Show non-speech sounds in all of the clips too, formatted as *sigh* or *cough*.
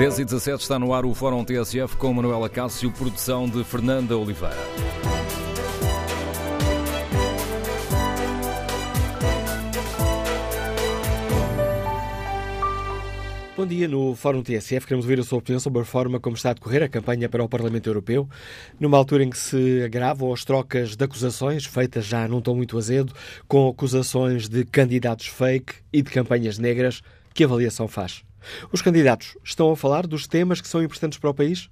10 e 17 está no ar o Fórum TSF com Manuela Cássio, produção de Fernanda Oliveira. Bom dia. No Fórum TSF queremos ouvir a sua opinião sobre a forma como está a decorrer a campanha para o Parlamento Europeu, numa altura em que se agravam as trocas de acusações, feitas já num tom muito azedo, com acusações de candidatos fake e de campanhas negras. Que avaliação faz? Os candidatos estão a falar dos temas que são importantes para o país?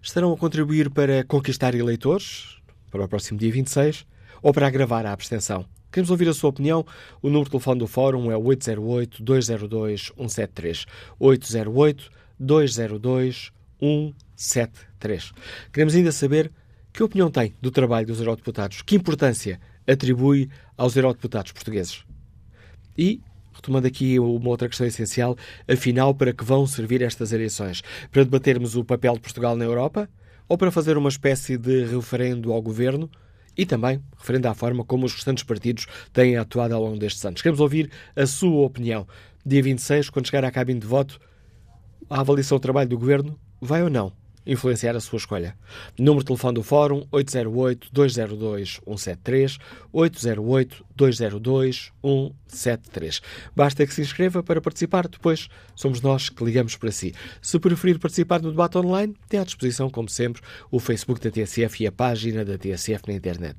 Estarão a contribuir para conquistar eleitores para o próximo dia 26 ou para agravar a abstenção? Queremos ouvir a sua opinião. O número de telefone do Fórum é 808-202-173. 808-202-173. Queremos ainda saber que opinião tem do trabalho dos eurodeputados, que importância atribui aos eurodeputados portugueses. E retomando aqui uma outra questão essencial, afinal, para que vão servir estas eleições? Para debatermos o papel de Portugal na Europa ou para fazer uma espécie de referendo ao governo? E também referendo à forma como os restantes partidos têm atuado ao longo destes anos. Queremos ouvir a sua opinião. Dia 26, quando chegar à cabine de voto, a avaliação do trabalho do governo vai ou não influenciar a sua escolha. Número de telefone do Fórum 808-202-173, 808-202-173. Basta que se inscreva para participar, depois somos nós que ligamos para si. Se preferir participar no debate online, tem à disposição, como sempre, o Facebook da TSF e a página da TSF na internet.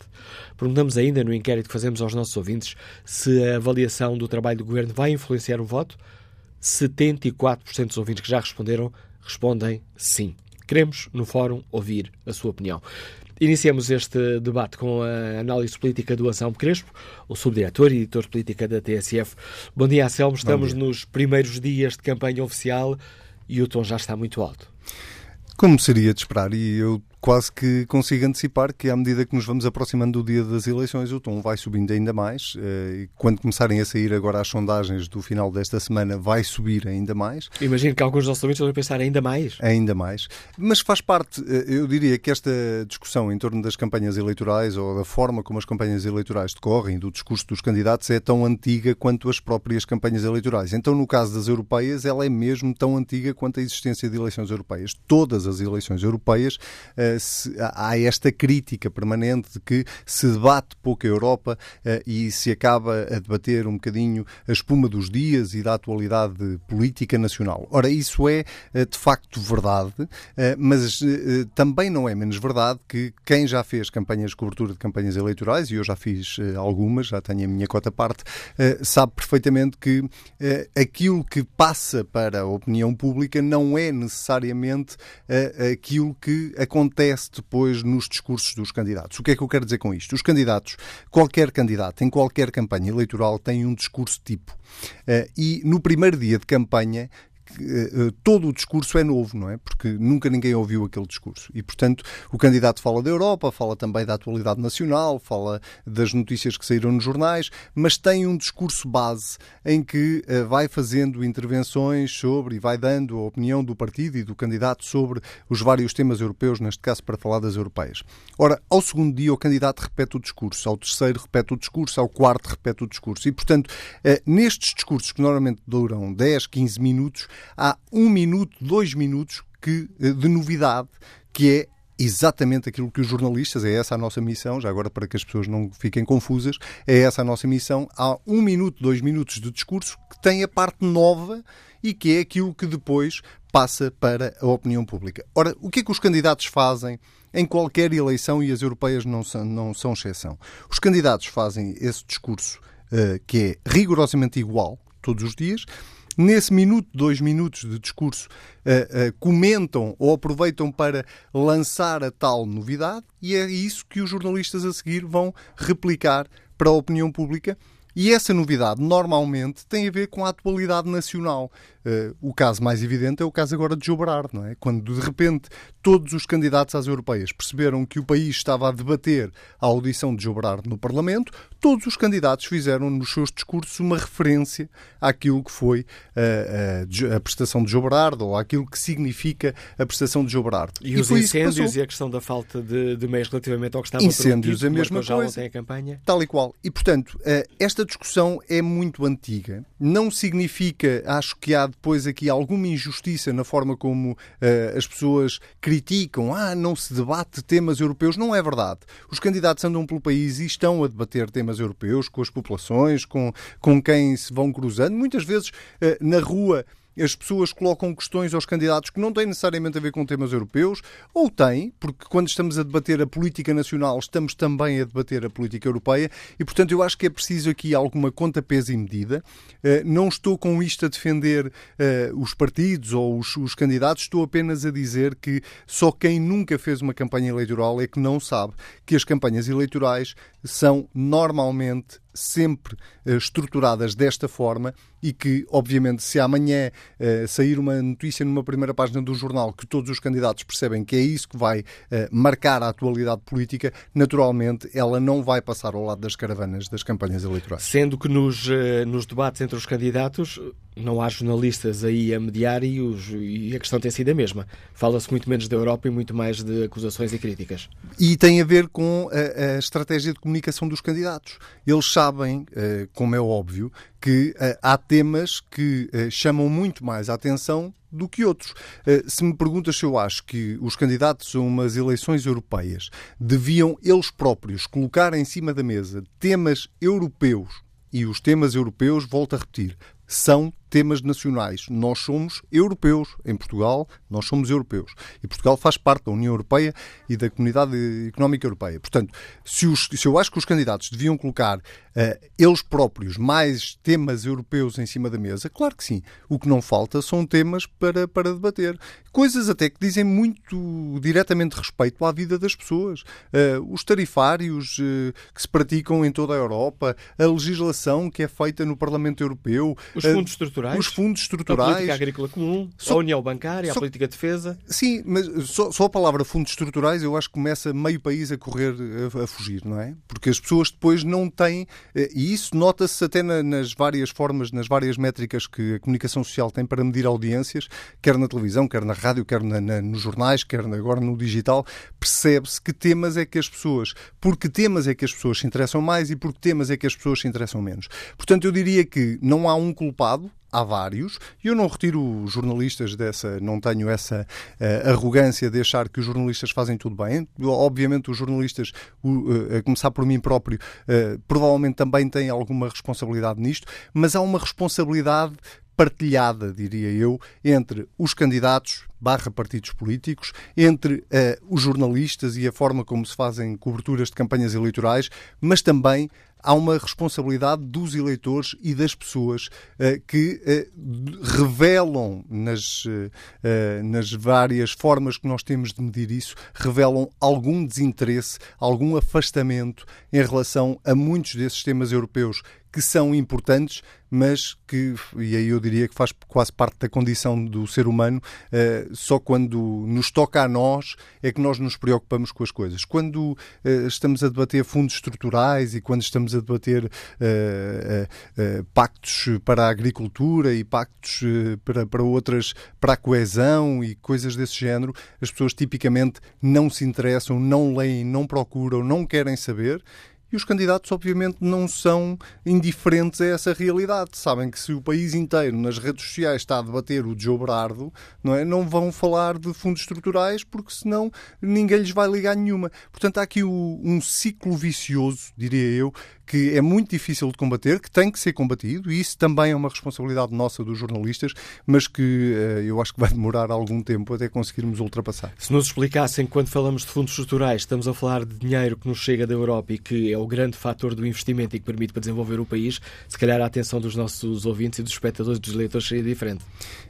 Perguntamos ainda no inquérito que fazemos aos nossos ouvintes se a avaliação do trabalho do Governo vai influenciar o voto. 74% dos ouvintes que já responderam respondem sim. Queremos, no Fórum, ouvir a sua opinião. Iniciamos este debate com a análise política do Anselmo Crespo, o subdiretor e editor de política da TSF. Bom dia, Anselmo. Estamos dia. nos primeiros dias de campanha oficial e o tom já está muito alto. Como seria de esperar, e eu quase que consigo antecipar que à medida que nos vamos aproximando do dia das eleições o tom vai subindo ainda mais eh, e quando começarem a sair agora as sondagens do final desta semana vai subir ainda mais. Imagino que alguns dos nossos ouvintes vão pensar ainda mais. Ainda mais. Mas faz parte, eh, eu diria que esta discussão em torno das campanhas eleitorais ou da forma como as campanhas eleitorais decorrem, do discurso dos candidatos, é tão antiga quanto as próprias campanhas eleitorais. Então, no caso das europeias, ela é mesmo tão antiga quanto a existência de eleições europeias. Todas as eleições europeias eh, se, há esta crítica permanente de que se debate pouco a Europa uh, e se acaba a debater um bocadinho a espuma dos dias e da atualidade política nacional. Ora, isso é uh, de facto verdade, mas também não é menos verdade que quem já fez campanhas de cobertura de campanhas eleitorais, e eu já fiz algumas, já tenho a minha cota parte, sabe perfeitamente que aquilo que passa para a opinião pública não é necessariamente aquilo que acontece acontece depois nos discursos dos candidatos. O que é que eu quero dizer com isto? Os candidatos, qualquer candidato, em qualquer campanha eleitoral, tem um discurso tipo. Uh, e no primeiro dia de campanha, eh, eh, todo o discurso é novo, não é? Porque nunca ninguém ouviu aquele discurso. E, portanto, o candidato fala da Europa, fala também da atualidade nacional, fala das notícias que saíram nos jornais, mas tem um discurso base em que uh, vai fazendo intervenções sobre e vai dando a opinião do partido e do candidato sobre os vários temas europeus, neste caso para falar das europeias. Ora, ao segundo dia, o candidato repete o discurso, ao terceiro, repete o discurso, ao quarto, repete o discurso. E, portanto, nestes discursos que normalmente duram 10, 15 minutos, há um minuto, dois minutos que, eh, de novidade, que é exatamente aquilo que os jornalistas, é essa a nossa missão, já agora para que as pessoas não fiquem confusas, é essa a nossa missão. Há um minuto, dois minutos de discurso que tem a parte nova e que é aquilo que depois passa para a opinião pública. Ora, o que é que os candidatos fazem em qualquer eleição e as europeias não são, não são exceção? Os candidatos fazem esse discurso uh, que é rigorosamente igual todos os dias nesse minuto, dois minutos de discurso, uh, uh, comentam ou aproveitam para lançar a tal novidade e é isso que os jornalistas a seguir vão replicar para a opinião pública. E essa novidade normalmente tem a ver com a atualidade nacional. Uh, o caso mais evidente é o caso agora de Berardo, não é? Quando de repente todos os candidatos às europeias perceberam que o país estava a debater a audição de Berardo no Parlamento, todos os candidatos fizeram nos seus discursos uma referência àquilo que foi uh, uh, a prestação de Berardo ou àquilo que significa a prestação de Berardo. E, e os incêndios e a questão da falta de, de meios relativamente ao que estava Incêndios, a mesma já coisa. a campanha. Tal e qual. E, portanto, esta discussão é muito antiga. Não significa, acho que há depois aqui alguma injustiça na forma como uh, as pessoas criticam. Ah, não se debate temas europeus. Não é verdade. Os candidatos andam pelo país e estão a debater temas europeus com as populações, com, com quem se vão cruzando. Muitas vezes uh, na rua as pessoas colocam questões aos candidatos que não têm necessariamente a ver com temas europeus, ou têm, porque quando estamos a debater a política nacional, estamos também a debater a política europeia, e portanto eu acho que é preciso aqui alguma conta, peso e medida. Eh, não estou com isto a defender eh, os partidos ou os, os candidatos, estou apenas a dizer que só quem nunca fez uma campanha eleitoral é que não sabe que as campanhas eleitorais são normalmente sempre uh, estruturadas desta forma e que, obviamente, se amanhã uh, sair uma notícia numa primeira página do jornal que todos os candidatos percebem que é isso que vai uh, marcar a atualidade política, naturalmente ela não vai passar ao lado das caravanas das campanhas eleitorais. Sendo que nos, nos debates entre os candidatos não há jornalistas aí a mediar e, os, e a questão tem sido a mesma. Fala-se muito menos da Europa e muito mais de acusações e críticas. E tem a ver com a, a estratégia de comunicação dos candidatos. Eles sabem, eh, como é óbvio, que eh, há temas que eh, chamam muito mais a atenção do que outros. Se me perguntas se eu acho que os candidatos a umas eleições europeias deviam eles próprios colocar em cima da mesa temas europeus e os temas europeus, volto a repetir, são temas nacionais. Nós somos europeus. Em Portugal, nós somos europeus. E Portugal faz parte da União Europeia e da Comunidade Económica Europeia. Portanto, se, os, se eu acho que os candidatos deviam colocar uh, eles próprios mais temas europeus em cima da mesa, claro que sim. O que não falta são temas para, para debater. Coisas até que dizem muito diretamente respeito à vida das pessoas. Uh, os tarifários uh, que se praticam em toda a Europa, a legislação que é feita no Parlamento Europeu. Os fundos estruturais. Os fundos estruturais. A política agrícola comum, só, a união bancária, a política de defesa. Sim, mas só, só, a palavra fundos estruturais eu acho que começa meio país a correr, a, a fugir, não é? Porque as pessoas depois não têm, eh, e isso nota-se até na, nas várias formas, nas várias métricas que a comunicação social tem para medir audiências, quer na televisão, quer na rádio, quer na, na, nos jornais, quer agora no digital, percebe-se que temas é que as pessoas, porque temas é que as pessoas se interessam mais e porque temas é que as pessoas se interessam menos. Portanto, eu diria que não há um culpado, há vários, e eu não retiro jornalistas dessa, não tenho essa uh, arrogância de achar que os jornalistas fazem tudo bem. Obviamente, os jornalistas, uh, a começar por mim próprio, uh, provavelmente também têm alguma responsabilidade nisto, mas há uma responsabilidade partilhada, diria eu, entre os candidatos barra partidos políticos, entre uh, os jornalistas e a forma como se fazem coberturas de campanhas eleitorais, mas também há uma responsabilidade dos eleitores e das pessoas uh, que uh, revelam nas, uh, nas várias formas que nós temos de medir isso, revelam algum desinteresse, algum afastamento em relação a muitos desses temas europeus que são importantes, mas que, e aí eu diria que faz quase parte da condição do ser humano, uh, só quando nos toca a nós é que nós nos preocupamos com as coisas. Quando uh, estamos a debater fundos estruturais e quando estamos a debater uh, pactos para a agricultura e pactos para, para outras, para a coesão e coisas desse género, as pessoas tipicamente não se interessam, não leem, não procuram, não querem saber e os candidatos, obviamente, não são indiferentes a essa realidade. Sabem que se o país inteiro, nas redes sociais, está a debater o Brardo, não, é? não vão falar de fundos estruturais, porque senão ninguém lhes vai ligar nenhuma. Portanto, há aqui um ciclo vicioso, diria eu, que é muito difícil de combater, que tem que ser combatido, e isso também é uma responsabilidade nossa dos jornalistas, mas que uh, eu acho que vai demorar algum tempo até conseguirmos ultrapassar. Se nos explicassem, quando falamos de fundos estruturais, estamos a falar de dinheiro que nos chega da Europa e que é o grande fator do investimento e que permite para desenvolver o país, se calhar a atenção dos nossos ouvintes e dos espectadores e dos leitores seria diferente.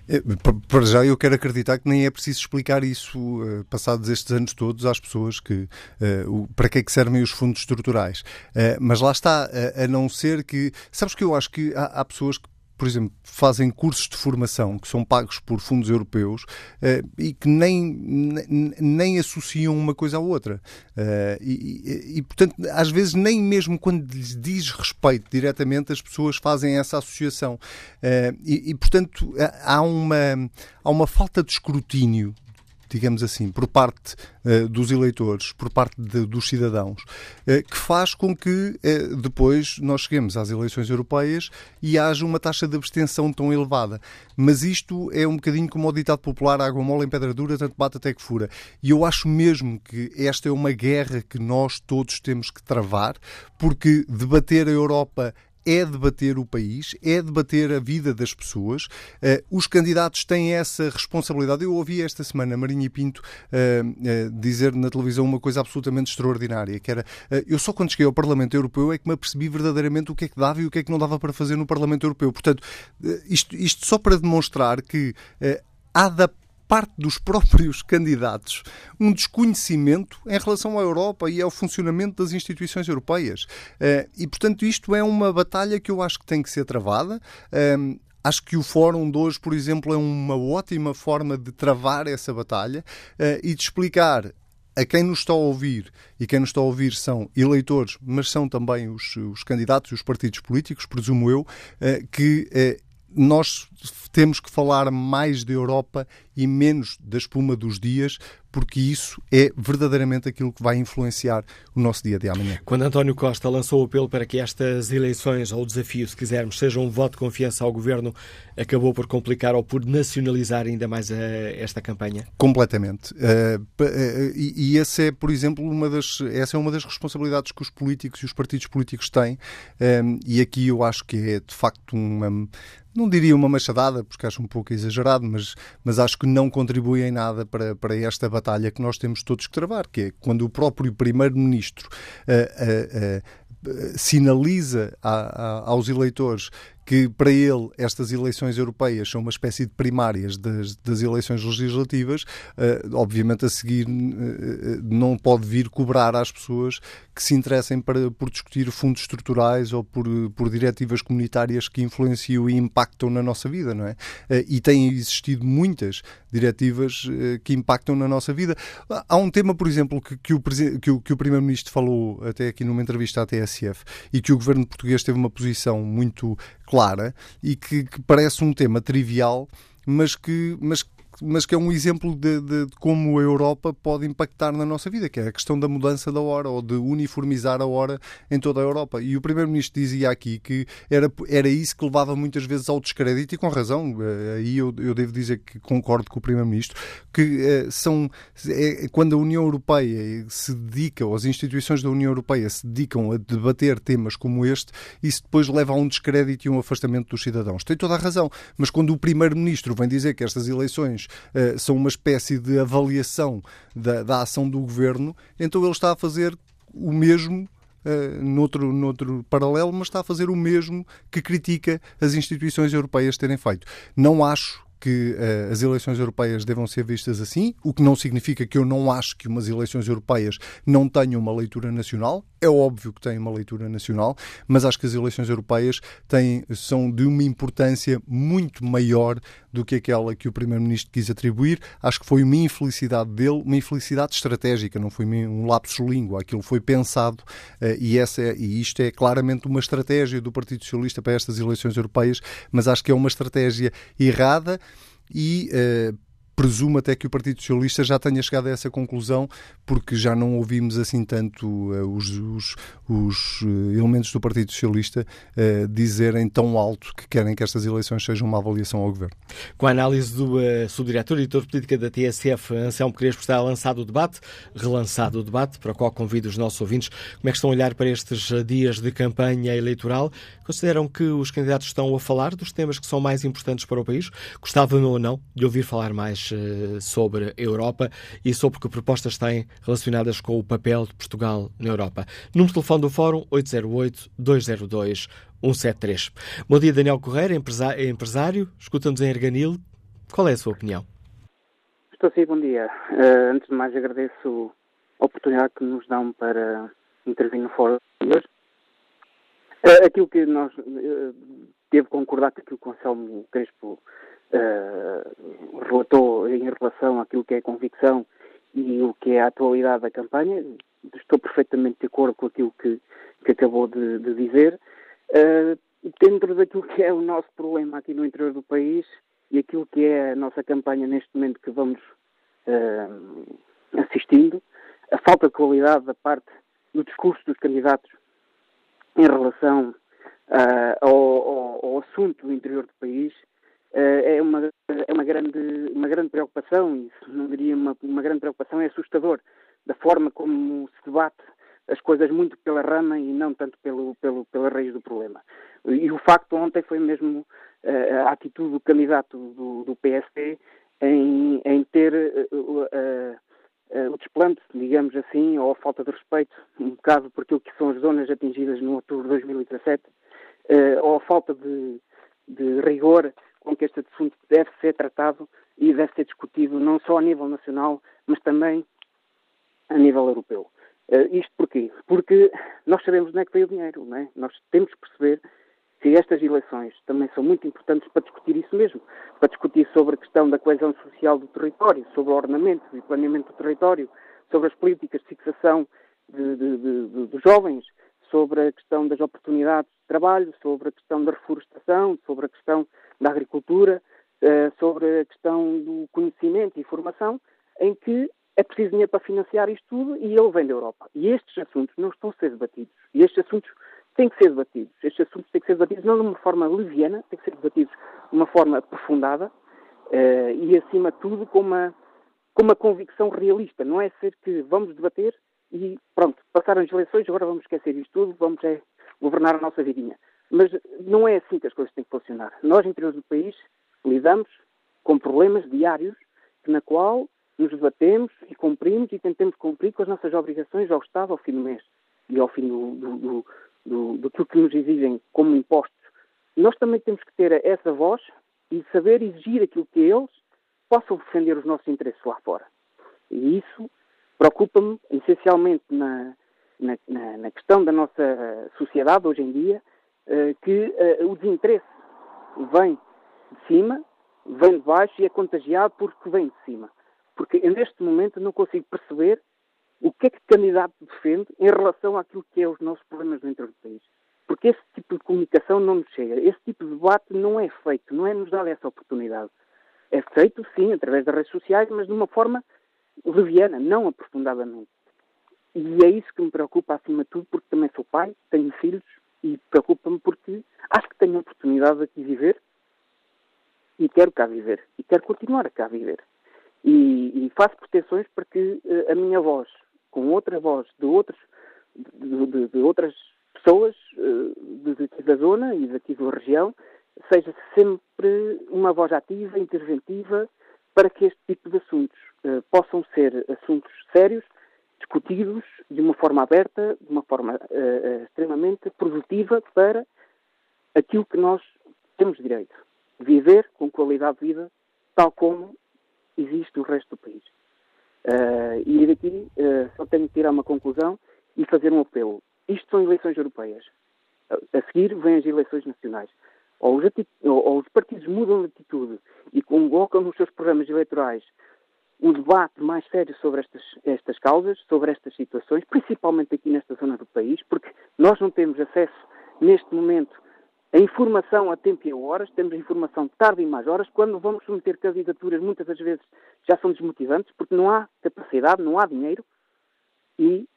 É, para já, eu quero acreditar que nem é preciso explicar isso, uh, passados estes anos todos, às pessoas que uh, para que é que servem os fundos estruturais. mas lá está está, a, a não ser que. Sabes que eu acho que há, há pessoas que por exemplo, fazem cursos de formação que são pagos por fundos europeus uh, e que nem, nem, nem, associam uma coisa à outra. Uh, e, e, portanto, às vezes, nem mesmo quando lhes diz respeito diretamente, as pessoas fazem essa associação. Uh, e, e, portanto, há uma, há uma falta de escrutínio digamos assim, por parte uh, dos eleitores, por parte de, dos cidadãos, uh, que faz com que uh, depois nós cheguemos às eleições europeias e haja uma taxa de abstenção tão elevada. Mas isto é um bocadinho como o ditado popular: água mole em pedra dura, tanto bate até que fura. E eu acho mesmo que esta é uma guerra que nós todos temos que travar, porque debater a Europa é debater o país, é debater a vida das pessoas. Uh, os candidatos têm essa responsabilidade. Eu ouvi esta semana Marinha Pinto uh, uh, dizer na televisão uma coisa absolutamente extraordinária, que era eu só quando cheguei ao Parlamento Europeu é que me apercebi verdadeiramente o que é que dava e o que é que não dava para fazer no Parlamento Europeu. Portanto, isto, isto só para demonstrar que da parte dos próprios candidatos um desconhecimento em relação à Europa e ao funcionamento das instituições europeias. Eh, e, portanto, isto é uma batalha que eu acho que tem que ser travada. Ehm, acho que o Fórum de hoje, por exemplo, é uma ótima forma de travar essa batalha uh, e de explicar a quem nos está a ouvir, e quem nos está a ouvir são eleitores, mas são também os, os candidatos e os partidos políticos, presumo eu, uh, que nós temos que falar mais da Europa e menos da espuma dos dias, porque isso é verdadeiramente aquilo que vai influenciar o nosso dia de amanhã. Quando António Costa lançou o apelo para que estas eleições, ou o desafio, se quisermos, sejam um voto de confiança ao governo, acabou por complicar ou por nacionalizar ainda mais a, esta campanha? Completamente. Uh, e, e essa é, por exemplo, uma das, essa é uma das responsabilidades que os políticos e os partidos políticos têm, uh, e aqui eu acho que é de facto uma não diria uma machadada, porque acho um pouco exagerado, mas, mas acho que não contribui em nada para, para esta batalha que nós temos todos que travar, que é quando o próprio Primeiro-Ministro uh, uh, uh, sinaliza a, a, aos eleitores que para ele estas eleições europeias são uma espécie de primárias das, das eleições legislativas, uh, obviamente a seguir uh, não pode vir cobrar às pessoas que se interessem para, por discutir fundos estruturais ou por, por diretivas comunitárias que influenciam e impactam na nossa vida, não é? Uh, e têm existido muitas diretivas que impactam na nossa vida. Há um tema, por exemplo, que, que o, que o, que o Primeiro-Ministro falou até aqui numa entrevista à TSF e que o governo português teve uma posição muito clara e que, que parece um tema trivial, mas que, mas mas que é um exemplo de, de, de, como a Europa pode impactar na nossa vida, que é a questão da mudança da hora ou de uniformizar a hora em toda a Europa. E o Primeiro-Ministro dizia aqui que era, era isso que levava muitas vezes ao descrédito, e com razão, eh, aí eu, eu devo dizer que concordo com o Primeiro-Ministro, que é, são é, quando a União Europeia se dedica, ou as instituições da União Europeia se dedicam a debater temas como este, isso depois leva a um descrédito e um afastamento dos cidadãos. Tem toda a razão, mas quando o Primeiro-Ministro vem dizer que estas eleições uh, são uma espécie de avaliação da, da ação do governo, então ele está a fazer o mesmo Uh, noutro, noutro paralelo, mas está a fazer o mesmo que critica as instituições europeias terem feito. Não acho que uh, as eleições europeias devam ser vistas assim, o que não significa que eu não acho que umas eleições europeias não tenham uma leitura nacional. É óbvio que têm uma leitura nacional, mas acho que as eleições europeias têm, são de uma importância muito maior do que aquela que o Primeiro-Ministro quis atribuir. Acho que foi uma infelicidade dele, uma infelicidade estratégica, não foi um lapsus língua. Aquilo foi pensado uh, e, essa é, e isto é claramente uma estratégia do Partido Socialista para estas eleições europeias, mas acho que é uma estratégia errada e uh, presumo até que o Partido Socialista já tenha chegado a essa conclusão, porque já não ouvimos assim tanto uh, os, os, os, eh, elementos do Partido Socialista uh, dizerem tão alto que querem que estas eleições sejam uma avaliação ao Governo. Com a análise do uh, subdiretor e editor de política da TSF, Anselmo Crespo, está lançado o debate, relançado o debate, para o qual convido os nossos ouvintes. Como é que estão a olhar para estes dias de campanha eleitoral? Consideram que os candidatos estão a falar dos temas que são mais importantes para o país? Gostavam ou não de ouvir falar mais eh, sobre a Europa e sobre que propostas têm relacionadas com o papel de Portugal na Europa. Número de telefone do Fórum 808-202-173. Bom dia, Daniel Correia, empresário, escuta-nos em Erganil. Qual é a sua opinião? Estou sim, bom dia. Uh, antes de mais, agradeço a oportunidade que nos dão para intervir no Fórum de hoje. Uh, aquilo que nós uh, devo concordar com que o Anselmo Crespo uh, relatou em relação àquilo que é convicção e o que é a atualidade da campanha. Estou perfeitamente de acordo com aquilo que, que acabou de, de dizer. Uh, dentro daquilo que é o nosso problema aqui no interior do país e aquilo que é a nossa campanha neste momento que vamos assistindo, a falta de qualidade da parte do discurso dos candidatos em relação uh, ao, ao, ao, assunto do interior do país uh, é, uma, é uma, grande, uma grande preocupação, e não diria uma, uma grande preocupação, é assustador da forma como se debate as coisas muito pela rama e não tanto pelo, pelo, pela raiz do problema. E o facto ontem foi mesmo uh, a atitude do candidato do, do PSD em, em ter uh, o desplante, digamos assim, ou a falta de respeito, um bocado por aquilo que são as zonas atingidas no outubro de 2017, uh, ou a falta de, de rigor com que este assunto deve ser tratado e deve ser discutido não só a nível nacional, mas também a nível europeu. Uh, isto porquê? Porque nós sabemos onde é que veio o dinheiro, não é? Nós temos que perceber que estas eleições também são muito importantes para discutir isso mesmo, para discutir sobre a questão da coesão social do território, sobre o ordenamento e planeamento do território, sobre as políticas de fixação de, de, de, dos jovens, sobre a questão das oportunidades de trabalho, sobre a questão da reflorestação, sobre a questão da agricultura, eh, sobre a questão do conhecimento e informação, em que é preciso dinheiro para financiar isto tudo e ele vem da Europa. E estes assuntos não estão a ser debatidos. E estes assuntos têm que ser debatidos. Estes assuntos têm que ser debatidos não de uma forma leviana, têm que ser debatidos de uma forma aprofundada uh, e, acima de tudo, com uma, com uma convicção realista. Não é ser que vamos debater e pronto, passaram as eleições, agora vamos esquecer isto tudo, vamos é, governar a nossa vidinha. Mas não é assim que as coisas têm que funcionar. Nós, interior do país, lidamos com problemas diários na qual nos debatemos e cumprimos e tentamos cumprir com as nossas obrigações ao Estado ao fim do mês e ao fim do, do, do, do, do que nos exigem como impostos, nós também temos que ter essa voz e saber exigir aquilo que eles possam defender os nossos interesses lá fora. E isso preocupa-me essencialmente na, na, na, questão da nossa sociedade hoje em dia, eh, que eh, o desinteresse vem de cima, vem de baixo e é contagiado porque vem de cima. Porque neste momento não consigo perceber o que é que o candidato defende em relação àquilo que é os nossos problemas dentro do país. Porque esse tipo de comunicação não nos chega. Esse tipo de debate não é feito, não é nos dado essa oportunidade. É feito, sim, através das redes sociais, mas de uma forma leviana, não aprofundadamente. E é isso que me preocupa acima de tudo, porque também sou pai, tenho filhos e preocupa-me porque acho que tenho a oportunidade de aqui viver e quero cá viver. E quero continuar a cá viver. E, e faço proteções para que uh, a minha voz com outra voz de, outros, de, de, de outras pessoas uh, daqui da zona e daqui da região, seja sempre uma voz ativa, interventiva, para que este tipo de assuntos uh, possam ser assuntos sérios, discutidos de uma forma aberta, de uma forma uh, extremamente produtiva para aquilo que nós temos direito. Viver com qualidade de vida, tal como existe o resto do país. Uh, e daqui uh, só tenho que tirar uma conclusão e fazer um apelo. Isto são eleições europeias. A seguir vêm as eleições nacionais. Ou os, ou os partidos mudam de atitude e colocam nos seus programas eleitorais um debate mais sério sobre estas, estas causas, sobre estas situações, principalmente aqui nesta zona do país, porque nós não temos acesso neste momento a informação a tempo e a horas, temos a informação tarde e mais horas, quando vamos submeter candidaturas, muitas das vezes já são desmotivantes, porque não há capacidade, não há dinheiro, e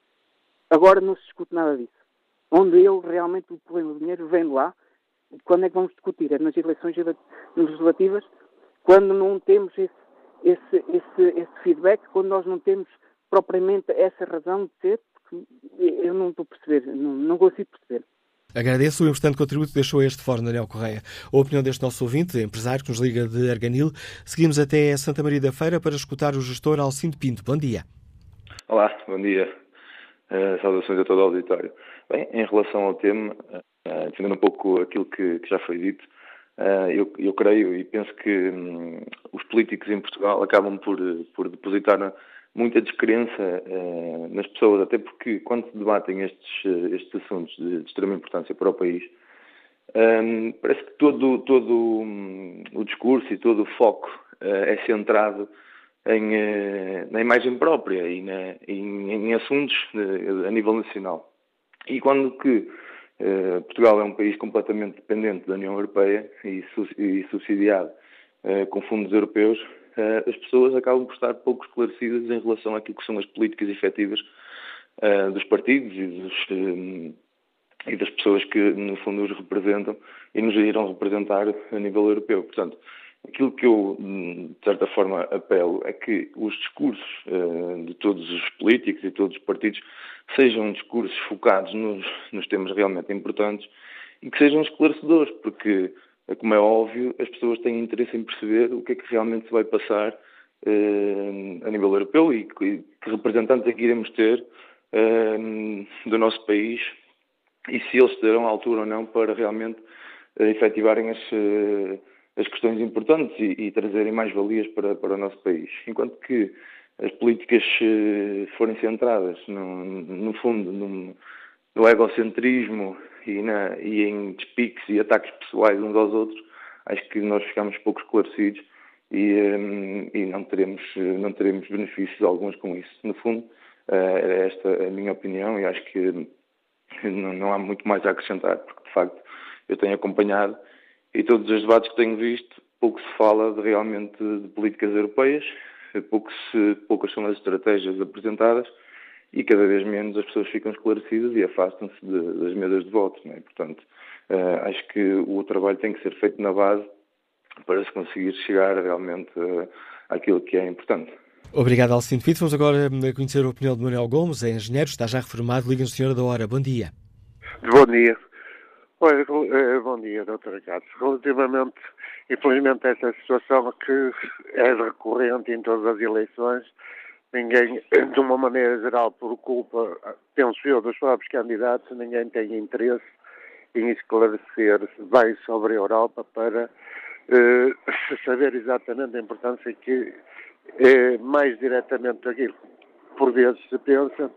agora não se discute nada disso. Onde ele realmente, o problema do dinheiro vem lá, quando é que vamos discutir? É nas eleições legislativas, quando não temos esse, esse, esse, esse feedback, quando nós não temos propriamente essa razão de ser, porque eu não estou a perceber, não, não consigo perceber. Agradeço o importante contributo que deixou este fórum, Daniel Correia. A opinião deste nosso ouvinte, empresário que nos liga de Arganil. Seguimos até Santa Maria da Feira para escutar o gestor Alcindo Pinto. Bom dia. Olá, bom dia. Uh, saudações a todo o auditório. Bem, em relação ao tema, uh, defendendo um pouco aquilo que, que já foi dito, uh, eu, eu, creio e penso que um, os políticos em Portugal acabam por, por depositar muita descrença uh, nas pessoas, até porque quando se debatem estes, uh, estes assuntos de, de, extrema importância para o país, um, ehm, parece que todo, todo um, o discurso e todo o foco uh, é centrado em, na imagem própria e na, em, em, assuntos a nível nacional. E quando que Portugal é um país completamente dependente da União Europeia e, e subsidiado com fundos europeus, uh, as pessoas acabam por estar pouco esclarecidas em relação àquilo que são as políticas efetivas uh, dos partidos e, dos, um, e, das pessoas que, no fundo, os representam e nos irão representar a nível europeu. Portanto, aquilo que eu, de certa forma, apelo é que os discursos de todos os políticos e todos os partidos sejam discursos focados nos, nos temas realmente importantes e que sejam esclarecedores, porque como é óbvio, as pessoas têm interesse em perceber o que é que realmente se vai passar eh, a nível europeu e que, que, representantes é que iremos ter eh, do nosso país e se eles terão altura ou não para realmente eh, efetivarem as, as questões importantes e, e trazerem mais valias para, para o nosso país. Enquanto que as políticas forem centradas, no, no fundo, no, no egocentrismo e, na, e em despiques e ataques pessoais uns aos outros, acho que nós ficamos pouco esclarecidos e, um, e não, teremos, não teremos benefícios alguns com isso. No fundo, uh, era esta a minha opinião e acho que não, não há muito mais a acrescentar, porque de facto eu tenho acompanhado e todos os debates que tenho visto, pouco se fala de, realmente de políticas europeias, pouco se, poucas são as estratégias apresentadas e cada vez menos as pessoas ficam esclarecidas e afastam-se das mesas de voto. É? Portanto, uh, acho que o trabalho tem que ser feito na base para se conseguir chegar realmente uh, àquilo que é importante. Obrigado, Alcindo Fito. Vamos agora hum, conhecer a opinião de Manuel Gomes, é engenheiro, está já reformado, liga-nos Senhora da Hora. Bom dia. Bom dia. Olha, eh, bom dia, doutora Catos. Relativamente, infelizmente, a essa situação que é recorrente em todas as eleições, ninguém, de uma maneira geral, por culpa, penso eu, dos próprios candidatos, ninguém tem interesse em esclarecer bem sobre a Europa para eh, saber exatamente a importância que, eh, mais diretamente aquilo por vezes se pensa,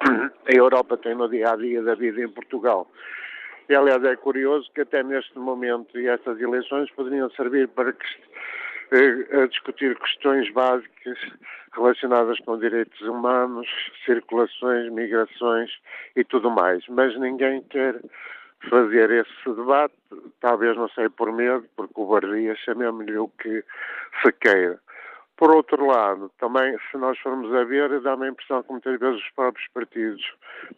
a Europa tem no dia a dia da vida em Portugal. E, aliás, é curioso que até neste momento e estas eleições poderiam servir para que a discutir questões básicas relacionadas com direitos humanos, circulações, migrações e tudo mais. Mas ninguém quer fazer esse debate, talvez não sei por medo, por cobardia, chamemos-lhe o que se queira. Por outro lado, também, se nós formos a ver, dá-me a impressão que muitas vezes os próprios partidos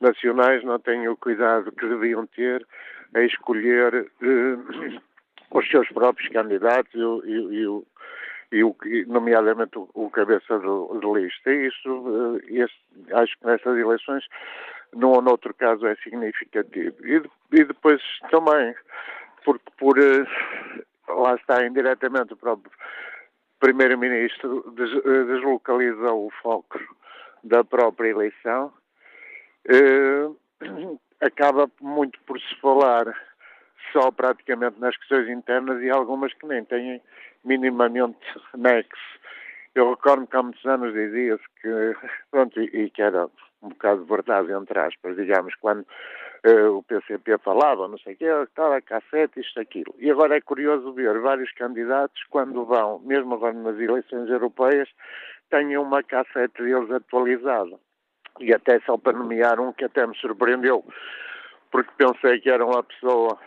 nacionais não têm o cuidado que deviam ter a escolher eh, os seus próprios candidatos e, e, e, e o, nomeadamente o, o cabeça do, de lista. E isso, eh, este, acho que nessas eleições, num ou noutro caso, é significativo. E, e depois também, porque por, eh, lá está indiretamente o próprio Primeiro-Ministro eh, deslocalizou o foco da própria eleição, acaba muito por se falar só praticamente nas questões internas e algumas que nem têm minimamente nexo. Eu recordo que há muitos anos dizia-se que, pronto, e, que era um bocado de verdade, entre aspas, digamos, quando uh, o PCP falava, não sei o quê, estava cassete, isto, aquilo. E agora é curioso ver vários candidatos, quando vão, mesmo agora nas eleições europeias, têm uma cassete deles atualizada. E até só para nomear um que até me surpreendeu, porque pensei que era uma pessoa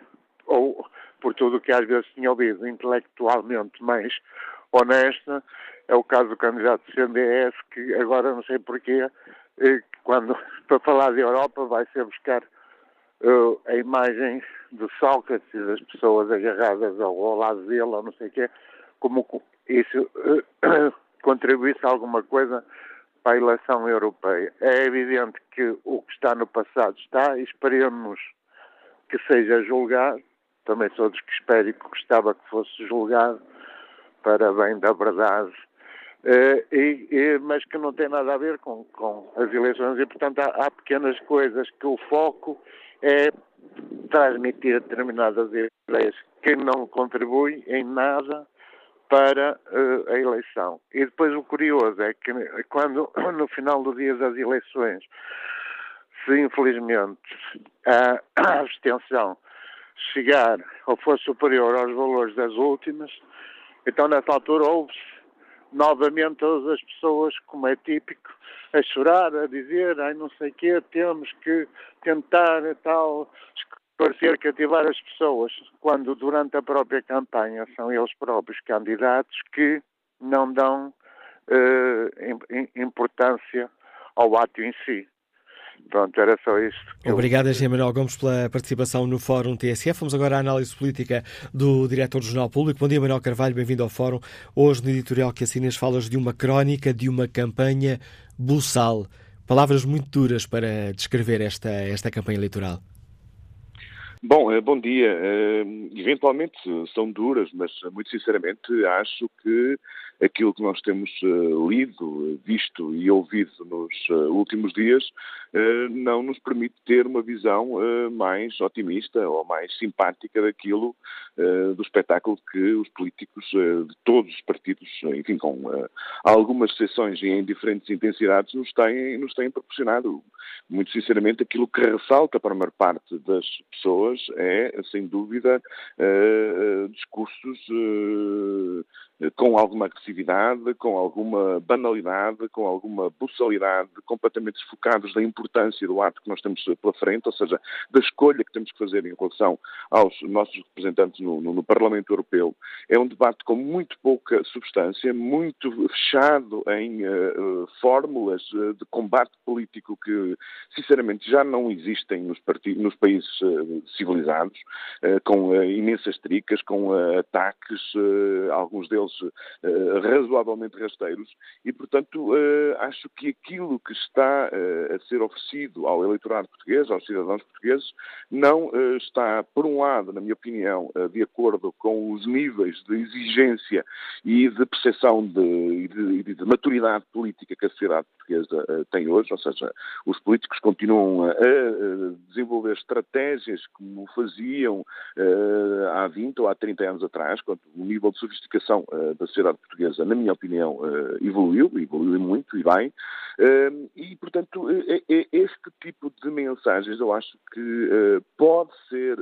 ou por tudo o que às vezes tinha ouvido, intelectualmente mais honesta. É o caso do candidato do CNDS, que agora não sei porquê, eh, quando *laughs* para falar de Europa vai ser buscar uh, a imagem de Sócrates e das pessoas agarradas ao, ao lado dele, ou não sei o quê, como isso uh, *clears throat* contribuísse alguma coisa para a eleição europeia. É evidente que o que está no passado está e esperemos que seja julgado também sou dos que espero e que gostava que fosse julgado para bem da verdade, uh, e, mas que não tem nada a ver com, com as eleições e, portanto, há, há, pequenas coisas que o foco é transmitir determinadas ideias que não contribuem em nada para uh, a eleição. E depois o curioso é que quando *coughs* no final do dia das eleições se infelizmente a *coughs* abstenção chegar ou for superior aos valores das últimas, então nessa altura houve-se novamente todas as pessoas, como é típico, a chorar, a dizer, ai não sei o quê, temos que tentar tal esclarecer, cativar as pessoas, quando durante a própria campanha são eles próprios candidatos que não dão importância ao ato em si. Pronto, era só isto. Obrigado, Engenheiro Manuel Gomes, pela participação no Fórum TSF. Vamos agora à análise política do Diretor do Jornal Público. Bom dia, Manuel Carvalho, bem-vindo ao Fórum. Hoje, no editorial que assinas, falas de uma crónica de uma campanha buçal. Palavras muito duras para descrever esta, esta campanha eleitoral. Bom, eh, bom dia. Eh, eventualmente são duras, mas muito sinceramente acho que aquilo que nós temos uh, lido, visto e ouvido nos uh, últimos dias uh, não nos permite ter uma visão mais otimista ou mais simpática daquilo, do espetáculo que os políticos de todos os partidos, enfim, com algumas exceções e em diferentes intensidades, nos têm, nos têm proporcionado. Muito sinceramente, aquilo que ressalta para a maior parte das pessoas é, sem dúvida, discursos com alguma agressividade, com alguma banalidade, com alguma buçalidade, completamente desfocados da importância do ato que nós temos pela frente, ou seja, da escolha que temos que fazer em relação aos nossos representantes no, no, no Parlamento Europeu. É um debate com muito pouca substância, muito fechado em uh, fórmulas uh, de combate político que, sinceramente, já não existem nos, nos países uh, civilizados, com imensas tricas, com ataques, alguns deles uh, razoavelmente rasteiros e, portanto, uh, acho que aquilo que está uh, a ser oferecido ao eleitorado português, aos cidadãos portugueses, não está, por um lado, na minha opinião, de acordo com os níveis de exigência e de percepção de, de, de, de, maturidade política que a sociedade portuguesa tem hoje, ou seja, os políticos continuam a, desenvolver estratégias como faziam há 20 ou há 30 anos atrás, quando o nível de sofisticação eh, da sociedade portuguesa, na minha opinião, eh, evoluiu, evoluiu muito e bem, eh, e, portanto, este tipo de mensagens eu acho que pode ser,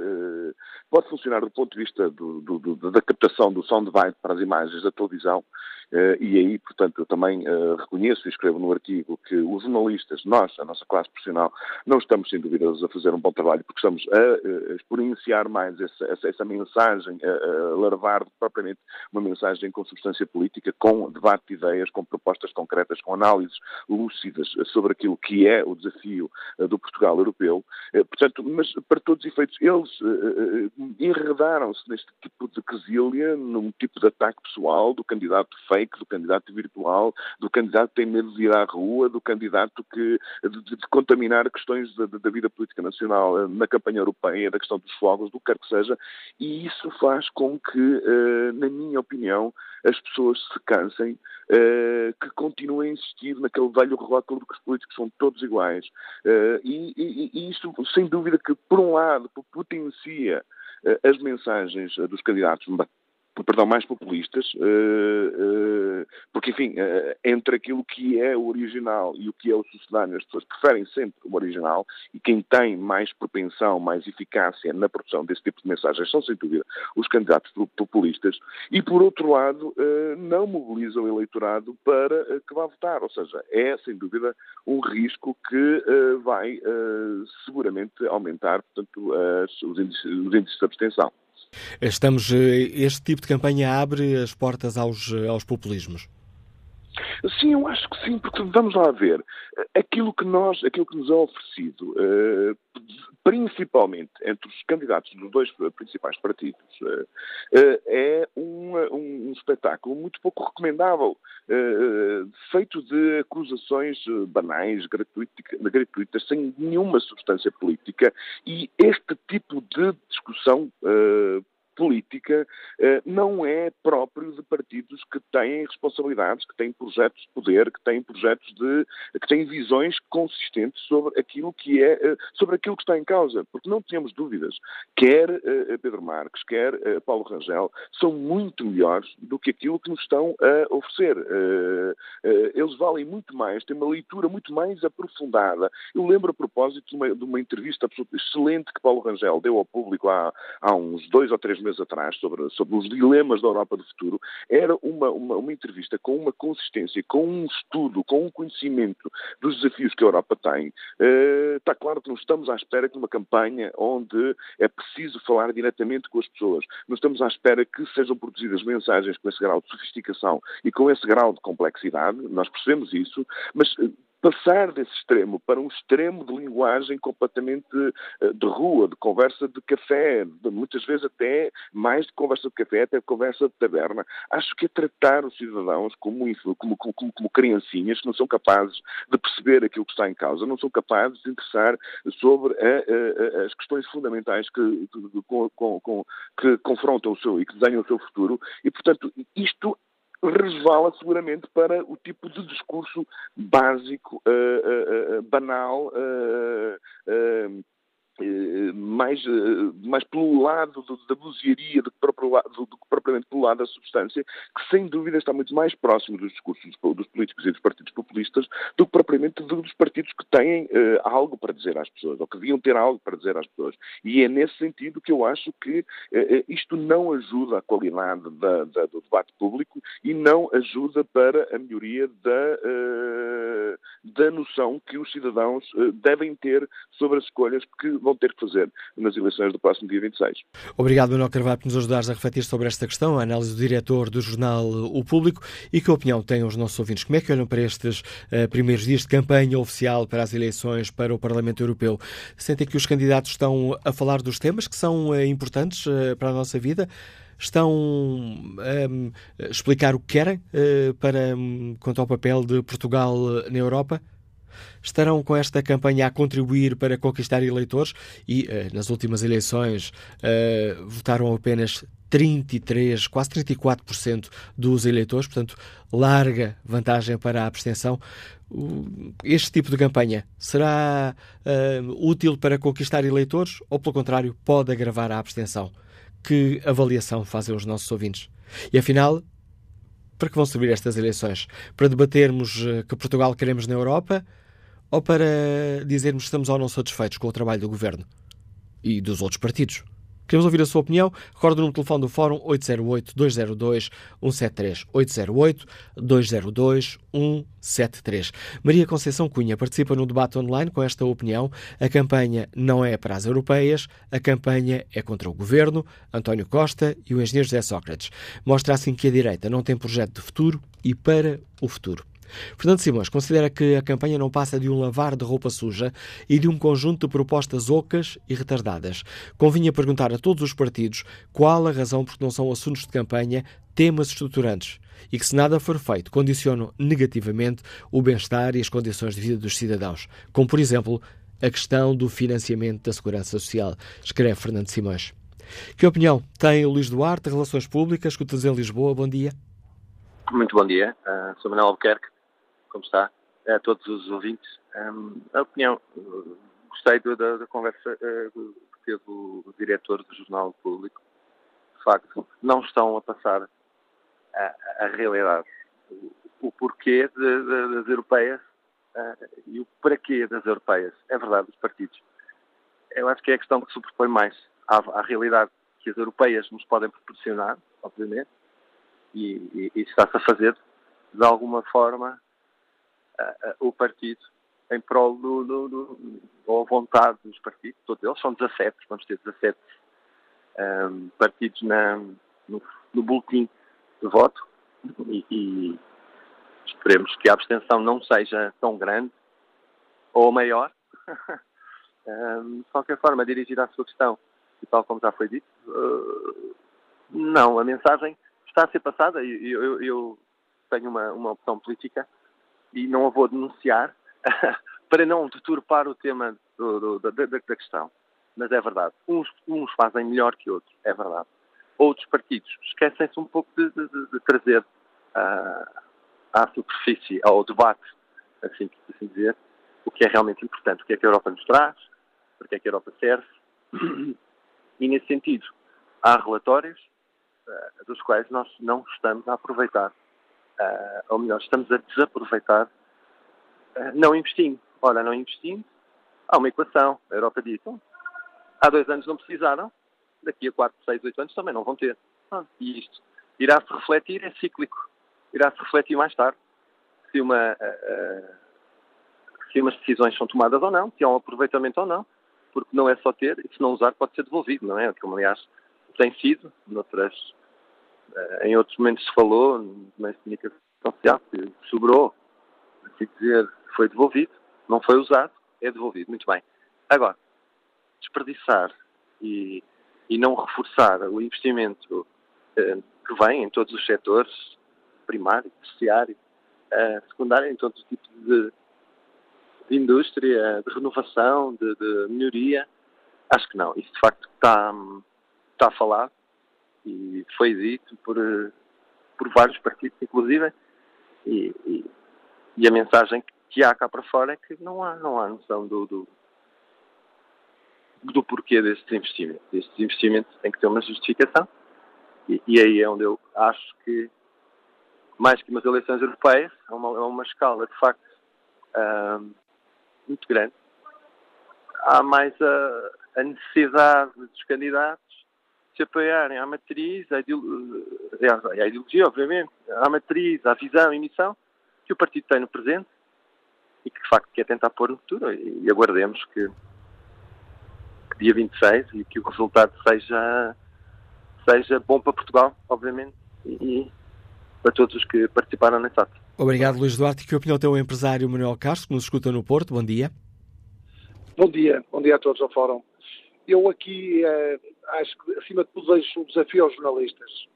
pode funcionar do ponto de vista do, do, do, da captação do soundbite para as imagens da televisão, e aí, portanto, eu também reconheço e escrevo no artigo que os jornalistas, nós, a nossa classe profissional, não estamos, sem dúvidas, a fazer um bom trabalho, porque estamos a, exponenciar mais essa, essa, essa mensagem, a, a larvar propriamente uma mensagem com substância política, com debate de ideias, com propostas concretas, com análises lúcidas sobre aquilo que é o desafio eh, do Portugal europeu. Eh, portanto, mas para todos os efeitos, eles uh, enredaram-se neste tipo de quesilha, num tipo de ataque pessoal do candidato fake, do candidato virtual, do candidato que tem medo de ir à rua, do candidato que de, de contaminar questões da, da, vida política nacional na campanha europeia, da questão dos fogos, do que quer que seja, e isso faz com que, na minha opinião, as pessoas se cansem, uh, que continuem a insistir naquele velho rótulo de que os políticos são todos iguais. Uh, e, e, e isso, sem dúvida, que, por um lado, potencia uh, as mensagens dos candidatos perdão, mais populistas, eh, eh, porque, enfim, eh, entre aquilo que é o original e o que é o sucedâneo, as pessoas preferem sempre o original e quem tem mais propensão, mais eficácia na produção desse tipo de mensagens são, sem dúvida, os candidatos populistas e, por outro lado, não mobilizam o eleitorado para que vá votar, ou seja, é, sem dúvida, um risco que vai seguramente aumentar, portanto, os índices de abstenção. Estamos, eh, este tipo de campanha abre as portas aos, eh, aos populismos? Sim, eu acho que sim, porque vamos lá ver. Aquilo que nós, aquilo que nos é oferecido, eh, principalmente entre os candidatos dos dois principais partidos, é um, um, espetáculo muito pouco recomendável, feito de acusações banais, gratuitas, sem nenhuma substância política, e este tipo de discussão política eh, não é próprio de partidos que têm responsabilidades, que têm projetos de poder, que têm projetos de, que têm visões consistentes sobre aquilo que é, eh, sobre aquilo que está em causa, porque não temos dúvidas. Quer eh, Pedro Marques, quer Paulo Rangel, são muito melhores do que aquilo que nos estão a oferecer. Eles valem muito mais, têm uma leitura muito mais aprofundada. Eu lembro a propósito de uma, de uma entrevista excelente que Paulo Rangel deu ao público há, há uns dois ou três meses atrás, sobre, sobre os dilemas da Europa do futuro, era uma, uma, uma entrevista com uma consistência, com um estudo, com um conhecimento dos desafios que a Europa tem. Uh, está claro que não estamos à espera de uma campanha onde é preciso falar diretamente com as pessoas. Não estamos à espera que sejam produzidas mensagens com esse grau de sofisticação e com esse grau de complexidade, nós percebemos isso, mas eh, passar desse extremo para um extremo de linguagem completamente eh, de rua, de conversa de café, de, muitas vezes até mais de conversa de café, até de conversa de taberna. Acho que é tratar os cidadãos como, como, como, como criancinhas que não são capazes de perceber aquilo que está em causa, não são capazes de interessar sobre a, a, as questões fundamentais que, com, com, que confrontam o seu e que desenham o seu futuro. E, portanto, isto resvala seguramente para o tipo de discurso básico, uh, uh, banal, eh, mais, eh, mais pelo lado da buziaria do que, do, do que propriamente pelo lado da substância, que sem dúvida está muito mais próximo dos discursos dos políticos e dos partidos populistas do que propriamente dos partidos que têm uh, algo para dizer às pessoas, ou que deviam ter algo para dizer às pessoas. E é nesse sentido que eu acho que isto não ajuda à qualidade da, da, do debate público e não ajuda para a melhoria da, da noção que os cidadãos devem ter sobre as escolhas que vão ter que fazer nas eleições do próximo dia 26. Obrigado, Manuel Carvalho, por nos ajudares a refletir sobre esta questão, a análise do diretor do jornal O Público e que opinião têm os nossos ouvintes? Como é que olham para estes uh, primeiros dias de campanha oficial para as eleições para o Parlamento Europeu? Sentem que os candidatos estão a falar dos temas que são uh, importantes uh, para a nossa vida? estão ehm, a explicar o que querem para um, quanto ao papel de Portugal na Europa? Estarão com esta campanha a contribuir para conquistar eleitores e uh, nas últimas eleições uh, votaram apenas 33, quase 34% dos eleitores, portanto, larga vantagem para a abstenção. Este tipo de campanha será uh, útil para conquistar eleitores ou, pelo contrário, pode agravar a abstenção? Que avaliação fazem os nossos ouvintes? E afinal, para que vão servir estas eleições? Para debatermos que Portugal queremos na Europa? Ou para dizermos que estamos ou não satisfeitos com o trabalho do Governo e dos outros partidos? Queremos ouvir a sua opinião. Recordo o número de telefone do Fórum 808-202-173. 808-202-173. Maria Conceição Cunha participa no debate online com esta opinião. A campanha não é para as europeias, a campanha é contra o Governo, António Costa e o engenheiro José Sócrates. Mostra assim que a direita não tem projeto de futuro e para o futuro. Fernando Simões considera que a campanha não passa de um lavar de roupa suja e de um conjunto de propostas ocas e retardadas. Convinha perguntar a todos os partidos qual a razão porque não são assuntos de campanha temas estruturantes e que, se nada for feito, condicionam negativamente o bem-estar e as condições de vida dos cidadãos, como, por exemplo, a questão do financiamento da segurança social, escreve Fernando Simões. Que opinião tem o Luís Duarte, Relações Públicas, que em Lisboa? Bom dia. Muito bom dia. Uh, sou Manuel Albuquerque como está, a todos os ouvintes. Um, a opinião, gostei da, da conversa uh, que teve o diretor do Jornal Público. De facto, não estão a passar a, a realidade. O, o porquê de, de, das europeias uh, e o para quê das europeias. É verdade, os partidos. Eu acho que é a questão que sobrepõe mais à, à realidade que as europeias nos podem proporcionar, obviamente, e, e, e está-se a fazer de alguma forma o partido em prol do, do, do, ou vontade dos partidos, todos eles são 17, vamos ter 17 um, partidos na, no, no boletim de voto e, e, esperemos que a abstenção não seja tão grande ou maior. um, *laughs* de qualquer forma, dirigida à sua questão, e tal como já foi dito, uh, não, a mensagem está a ser passada e eu, eu, eu tenho uma, uma opção política e não a vou denunciar *laughs* para não deturpar o tema do, do, da, da, questão. Mas é verdade. Uns, uns, fazem melhor que outros, é verdade. Outros partidos esquecem-se um pouco de, de, de trazer uh, à superfície, ao debate, assim, assim dizer, o que é realmente importante, o que é que a Europa nos traz, para que é que a Europa serve. E nesse sentido, há relatórios uh, dos quais nós não estamos a aproveitar uh, ou melhor, estamos a desaproveitar uh, não investindo. Ora, não investindo, há uma equação. A Europa diz, há dois anos não precisaram, daqui a 4, 6, 8 anos também não vão ter. Ah, e isto irá-se refletir, é cíclico. Irá-se refletir mais tarde se, uma, uh, se umas decisões são tomadas ou não, se há um aproveitamento ou não, porque não é só ter, e se não usar pode ser devolvido, não é? Como aliás tem sido, noutras, em outros momentos se falou, na comunicação social, que sobrou, assim dizer, foi devolvido, não foi usado, é devolvido. Muito bem. Agora, desperdiçar e, e não reforçar o investimento eh, que vem em todos os setores, primário, terciário, eh, secundário, em todo o tipo de, de indústria, de renovação, de, de, melhoria, acho que não. Isso de facto está, está falado e foi dito por, por vários partidos, inclusive, e, e, e a mensagem que há cá para fora é que não há, não há noção do, do, do porquê destes investimentos. Estes investimentos têm que ter uma justificação e, e aí é onde eu acho que, mais que umas eleições europeias, é uma, é uma escala de facto muito grande. Há mais a, a, necessidade dos candidatos se apoiarem à matriz, à ideologia, à ideologia, obviamente, à matriz, à visão e missão que o partido tem no presente e que de facto quer tentar pôr no futuro e, e aguardemos que, que, dia 26 e que o resultado seja, seja bom para Portugal, obviamente, e, e para todos os que participaram nesse ato. Obrigado, Luís Duarte. Que opinião tem o empresário Manuel Castro, que nos escuta no Porto? Bom dia. Bom dia, bom dia a todos ao Fórum. Eu aqui eh, acho que, acima de tudo, deixo um desafio aos jornalistas.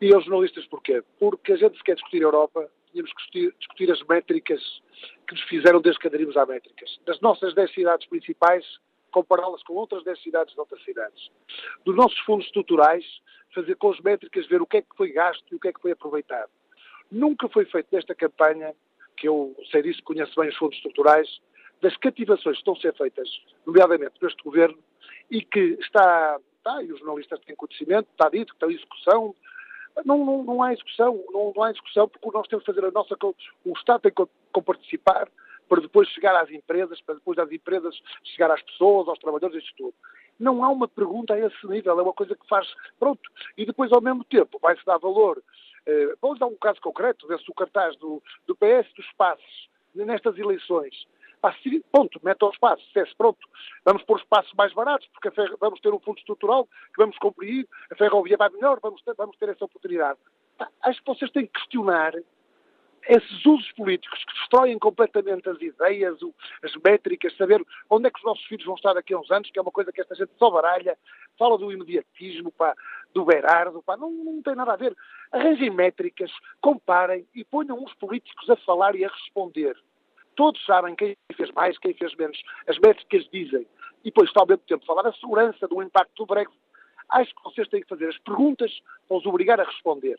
E aos jornalistas porquê? Porque a gente se quer discutir a Europa, tínhamos que discutir, discutir as métricas que nos fizeram desde que aderimos à métricas. Das nossas 10 cidades principais, compará-las com outras 10 cidades de outras cidades. Dos nossos fundos estruturais, fazer com as métricas, ver o que é que foi gasto e o que é que foi aproveitado. Nunca foi feito nesta campanha, que eu sei disso, conheço bem os fundos estruturais, das cativações que estão a ser feitas, nomeadamente neste governo, e que está, está, e os jornalistas têm conhecimento, está dito que está em execução, não, não, não há discussão, não, não, há discussão porque nós temos que fazer a nossa. O Estado tem que participar para depois chegar às empresas, para depois das empresas chegar às pessoas, aos trabalhadores, isto tudo. Não há uma pergunta a esse nível, é uma coisa que faz. Pronto. E depois, ao mesmo tempo, vai-se dar valor. Eh, vamos dar um caso concreto, vê-se o cartaz do, do PS dos passos nestas eleições ponto, mete ao espaço, dissesse, pronto, vamos pôr espaços mais baratos, porque ferro, vamos ter um fundo estrutural que vamos cumprir, a ferrovia vai melhor, vamos ter, vamos ter essa oportunidade. Acho que vocês têm que questionar esses usos políticos que destroem completamente as ideias, as métricas, saber onde é que os nossos filhos vão estar daqui a uns anos, que é uma coisa que esta gente só baralha, fala do imediatismo, pá, do Berardo, pá, não, não tem nada a ver. Arranjem métricas, comparem e ponham os políticos a falar e a responder. Todos sabem quem fez mais, quem fez menos. As métricas dizem. E depois, ao mesmo tempo, falar da segurança, do impacto do Brexit. Acho que vocês têm que fazer as perguntas para os obrigar a responder.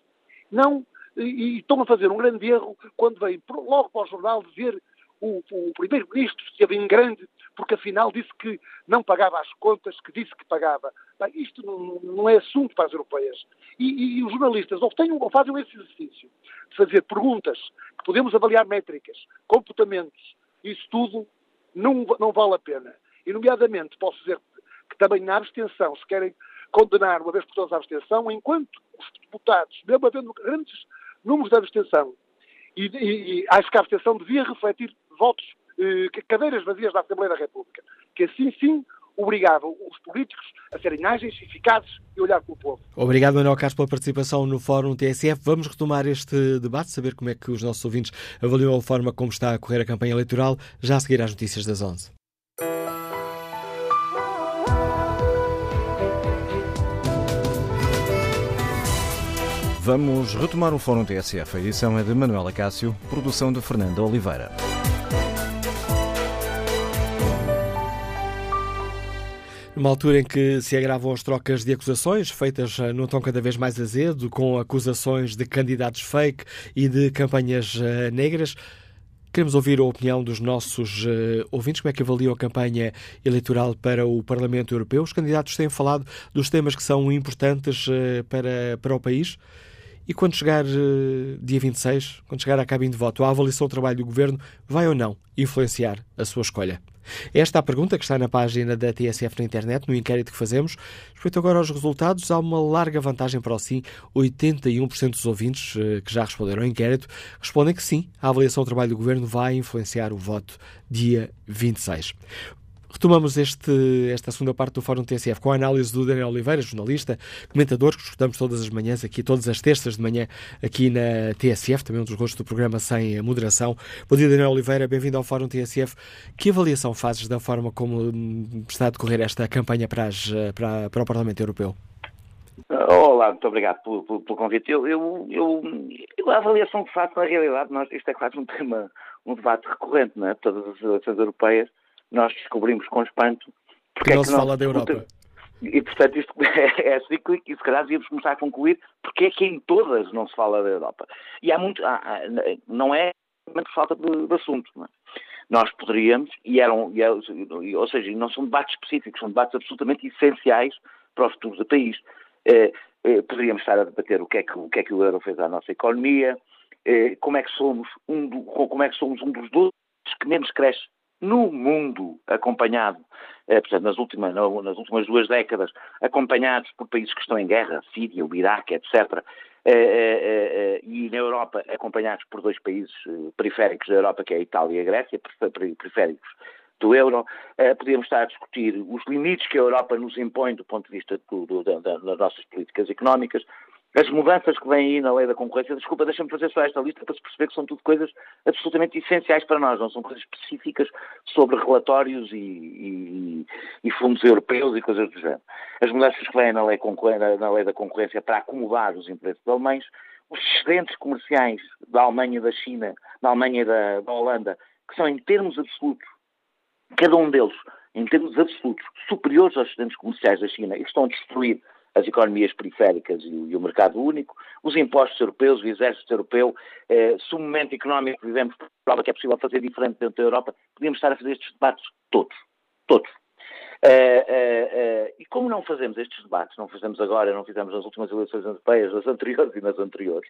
Não, e, e estão a fazer um grande erro quando vêm logo para o jornal dizer o, o primeiro-ministro esteve em grande porque afinal disse que não pagava as contas, que disse que pagava. Bem, isto não, é assunto para as europeias. E, e, os jornalistas ou, tenham, ou fazem esse exercício de fazer perguntas que podemos avaliar métricas, comportamentos, isso tudo não, não vale a pena. E, nomeadamente, posso dizer que também na abstenção, se querem condenar uma vez por todas a abstenção, enquanto os deputados, mesmo havendo grandes números de abstenção, e, e, e acho que a abstenção devia refletir votos, cadeiras vazias da Assembleia da República, que assim sim obrigava os políticos a serem ágeis, eficazes e olhar para o povo. Obrigado, Manuel Castro, pela participação no Fórum TSF. Vamos retomar este debate, saber como é que os nossos ouvintes avaliam a forma como está a correr a campanha eleitoral, já a seguir às notícias das 11. Vamos retomar o Fórum TSF. A edição é de Manuela Cássio, produção de Fernanda Oliveira. Numa altura em que se agravam as trocas de acusações, feitas eh, num tom cada vez mais azedo, com acusações de candidatos fake e de campanhas uh, negras, queremos ouvir a opinião dos nossos uh, ouvintes, como é que avaliam a campanha eleitoral para o Parlamento Europeu. Os candidatos têm falado dos temas que são importantes para, para o país. E quando chegar dia 26, quando chegar à cabine de voto, a avaliação do trabalho do Governo vai ou não influenciar a sua escolha? Esta é a pergunta que está na página da TSF na internet, no inquérito que fazemos. Respeito agora aos resultados, há uma larga vantagem para o sim. 81% dos ouvintes eh, que já responderam ao inquérito respondem que sim, a avaliação do trabalho do governo vai influenciar o voto dia 26. Retomamos este, esta segunda parte do Fórum TSF com a análise do Daniel Oliveira, jornalista, comentador, que escutamos todas as manhãs aqui, todas as terças de manhã aqui na TSF, também um dos rostos do programa sem moderação. Bom dia, Daniel Oliveira, bem-vindo ao Fórum TSF. Que avaliação fazes da forma como hum, está a decorrer esta campanha para, as, para, para o Parlamento Europeu? Olá, muito obrigado pelo, pelo, pelo convite. Eu, eu, eu, eu, a avaliação que faço, na realidade, nós, isto é quase um tema, um debate recorrente, não é? Todas as eleições europeias nós descobrimos com espanto porque que é não é que se fala da Europa. E, portanto, isto *laughs* é, cíclico e, se calhar, devíamos começar a concluir porque é que em todas não se fala da Europa. E há muito... Há, não é por falta de, de assunto, não é? Nós poderíamos, e eram, e, ou seja, não são debates específicos, são debates absolutamente essenciais para o futuro do país. Eh, eh, poderíamos estar a debater o que, é que, o que é que o euro fez à nossa economia, eh, como é que somos um, do, como é que somos um dos dois que menos cresce no mundo, acompanhado, eh, portanto, nas últimas, nas últimas duas décadas, acompanhados por países que estão em guerra, Síria, o Iraque, etc., eh, eh, e na Europa acompanhados por dois países periféricos da Europa, que é a Itália e a Grécia, periféricos do euro, podíamos estar a discutir os limites que a Europa nos impõe do ponto de vista do, do, da, das nossas políticas económicas, as mudanças que vêm aí na lei da concorrência, desculpa, deixa-me fazer só esta lista para se perceber que são tudo coisas absolutamente essenciais para nós, não são coisas específicas sobre relatórios e, e, e fundos europeus e coisas do género. As mudanças que vêm na lei, na lei da concorrência para acomodar os interesses alemães, os excedentes comerciais da Alemanha da China, da Alemanha e da, da Holanda, que são em termos absolutos, cada um deles, em termos absolutos, superiores aos excedentes comerciais da China e que estão a destruir as economias periféricas e, o mercado único, os impostos europeus, o exército europeu, eh, se o momento económico que vivemos prova que é possível fazer diferente dentro da Europa, podíamos estar a fazer estes debates todos, todos. Eh, eh, eh, e como não fazemos estes debates, não fazemos agora, não fizemos nas últimas eleições europeias, nas anteriores e nas anteriores,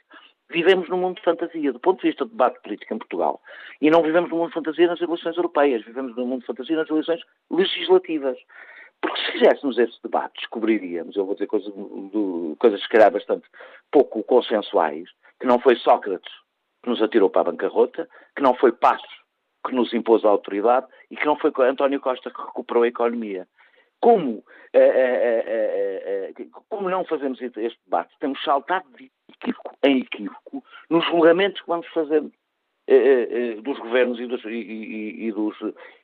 vivemos num mundo de fantasia, do ponto de vista do debate político em Portugal. E não vivemos num mundo de fantasia nas eleições europeias, vivemos num mundo de fantasia nas eleições legislativas. Se fizéssemos esse debate, descobriríamos, eu vou dizer coisas, do, coisas se calhar bastante pouco consensuais, que não foi Sócrates que nos atirou para a bancarrota, que não foi Passos que nos impôs a autoridade e que não foi António Costa que recuperou a economia. Como, eh, eh, eh, como não fazemos este debate? Temos saltado de equívoco em equívoco nos julgamentos que vamos fazendo dos governos e dos, e, e, dos,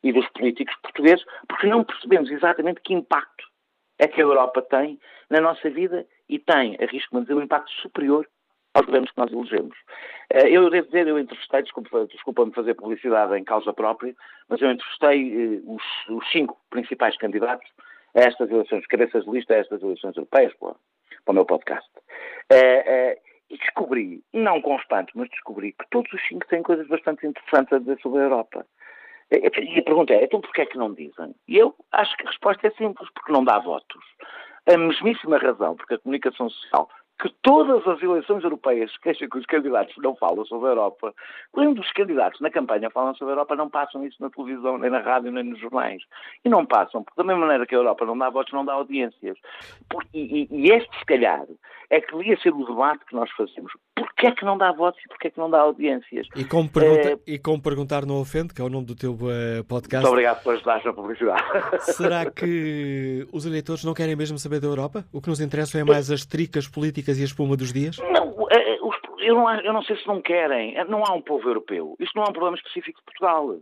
e dos políticos portugueses, porque não percebemos exatamente que impacto é que a Europa tem na nossa vida e tem, arrisco-me a dizer, um impacto superior aos governos que nós elegemos. Eu devo dizer, eu entrevistei, desculpa-me desculpa fazer publicidade em causa própria, mas eu entrevistei os, os, cinco principais candidatos a estas eleições, cabeças de lista a estas eleições europeias, para, para o meu podcast. E descobri, não com espanto, mas descobri que todos os cinco têm coisas bastante interessantes a dizer sobre a Europa. E a pergunta é, então porquê é que não dizem? E eu acho que a resposta é simples, porque não dá votos. A mesmíssima razão, porque a comunicação social que todas as eleições europeias queixam que os candidatos não falam sobre a Europa, quando os candidatos na campanha falam sobre a Europa, não passam isso na televisão, nem na rádio, nem nos jornais. E não passam, porque da mesma maneira que a Europa não dá votos, não dá audiências. e, e, este, se calhar, é que devia ser o debate que nós fazemos. Porquê é que não dá votos e porquê é que não dá audiências? E como, pergunta, é... e como perguntar não ofende, que é o nome do teu uh, podcast. Muito obrigado por ajudar na publicidade. Será que os eleitores não querem mesmo saber da Europa? O que nos interessa é mais as tricas políticas e a espuma dos dias? Não, é, é, eu não, eu não sei se não querem. Não há um povo europeu. Isto não é um problema específico de Portugal.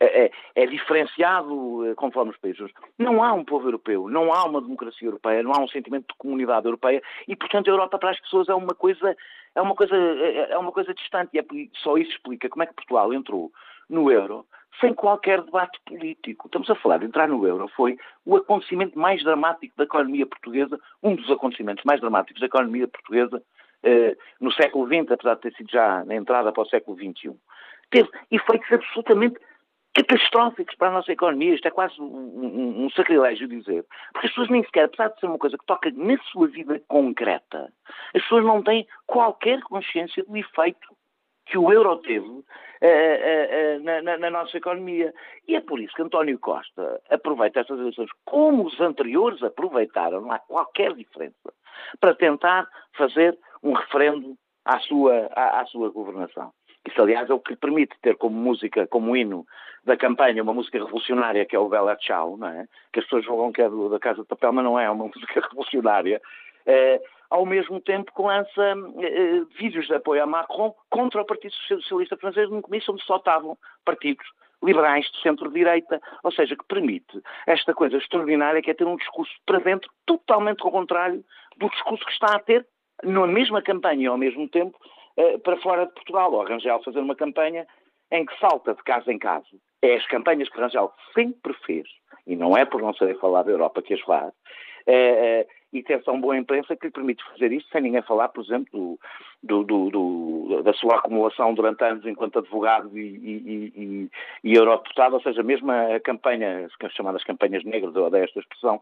É, é, é, diferenciado conforme os países. Não há um povo europeu, não há uma democracia europeia, não há um sentimento de comunidade europeia e, portanto, a Europa para as pessoas é uma coisa, é uma coisa, é uma coisa distante. E é, só isso explica como é que Portugal entrou no euro sem qualquer debate político. Estamos a falar de entrar no euro, foi o acontecimento mais dramático da economia portuguesa, um dos acontecimentos mais dramáticos da economia portuguesa eh, no século XX, apesar de ter sido já na entrada para o século XXI. Teve efeitos absolutamente catastróficos para a nossa economia. Isto é quase um, um, um, sacrilégio dizer. Porque as pessoas nem sequer, apesar de ser uma coisa que toca na sua vida concreta, as pessoas não têm qualquer consciência do efeito que o euro teve uh, uh, na, na, na, nossa economia. E é por isso que António Costa aproveita estas eleições, como os anteriores aproveitaram, não há qualquer diferença, para tentar fazer um referendo à sua, à, à sua governação. Isso, aliás, é o que lhe permite ter como música, como hino da campanha, uma música revolucionária que é o Bella Ciao, não é? Que as pessoas julgam que é do, da Casa de Papel, mas não é, é uma *laughs* música revolucionária. É, ao mesmo tempo que lança é, vídeos de apoio a Macron contra o Partido Socialista Francês num comício onde só estavam partidos liberais de centro-direita, ou seja, que permite esta coisa extraordinária que é ter um discurso para dentro totalmente ao contrário do discurso que está a ter na mesma campanha e ao mesmo tempo eh, para fora de Portugal. O Rangel fazer uma campanha em que salta de casa em casa. É as campanhas que Rangel sempre fez, e não é por não saber falar da Europa que as faz, é, e ter tão boa imprensa que lhe permite fazer isto sem ninguém falar, por exemplo, do, do, do, da sua acumulação durante anos enquanto advogado e, e, e, e eurodeputado, ou seja, mesmo a campanha, as chamadas campanhas negras, eu odeio esta expressão,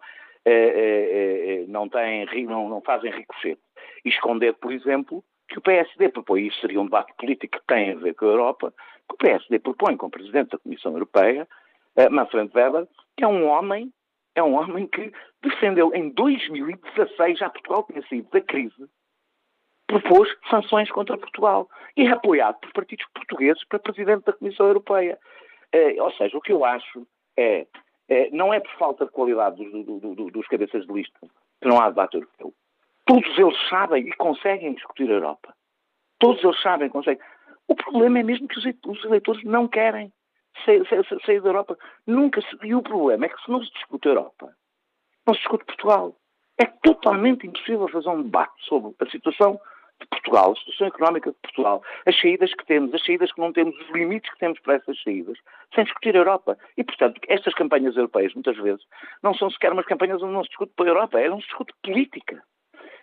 não, têm, não, não fazem ricochete. E esconder, por exemplo, que o PSD propõe, isso seria um debate político que tem a ver com a Europa, que o PSD propõe como Presidente da Comissão Europeia, uh, Manfred Weber, que é um homem, é um homem que defendeu em 2016, já Portugal tinha saído da crise, propôs sanções contra Portugal e é apoiado por partidos portugueses para Presidente da Comissão Europeia. Uh, ou seja, o que eu acho é, é não é por falta de qualidade dos, do, do, dos cabeças de lista que não há debate europeu. Todos eles sabem e conseguem discutir a Europa. Todos eles sabem, conseguem. O problema é mesmo que os eleitores não querem sair, sair, sair da Europa. Nunca se... E o problema é que se não se discute a Europa, não se discute Portugal. É totalmente impossível fazer um debate sobre a situação de Portugal, a situação económica de Portugal, as saídas que temos, as saídas que não temos, os limites que temos para essas saídas, sem discutir a Europa. E, portanto, estas campanhas europeias, muitas vezes, não são sequer umas campanhas onde não se discute para a Europa, é onde se discute política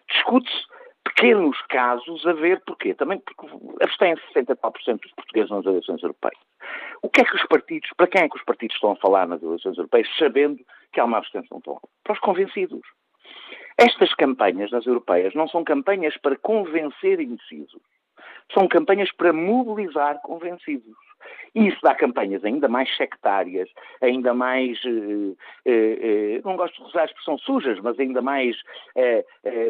discute-se pequenos casos a ver porquê. Também porque abstêm 60 tal por cento dos portugueses nas eleições europeias. O que é que os partidos, para quem é que os partidos estão a falar nas eleições europeias, sabendo que há uma abstenção tão alta? Para os convencidos. Estas campanhas nas europeias não são campanhas para convencer indecisos. São campanhas para mobilizar convencidos. E isso dá campanhas ainda mais sectárias, ainda mais, eh, eh, eh, não gosto de usar a expressão sujas, mas ainda mais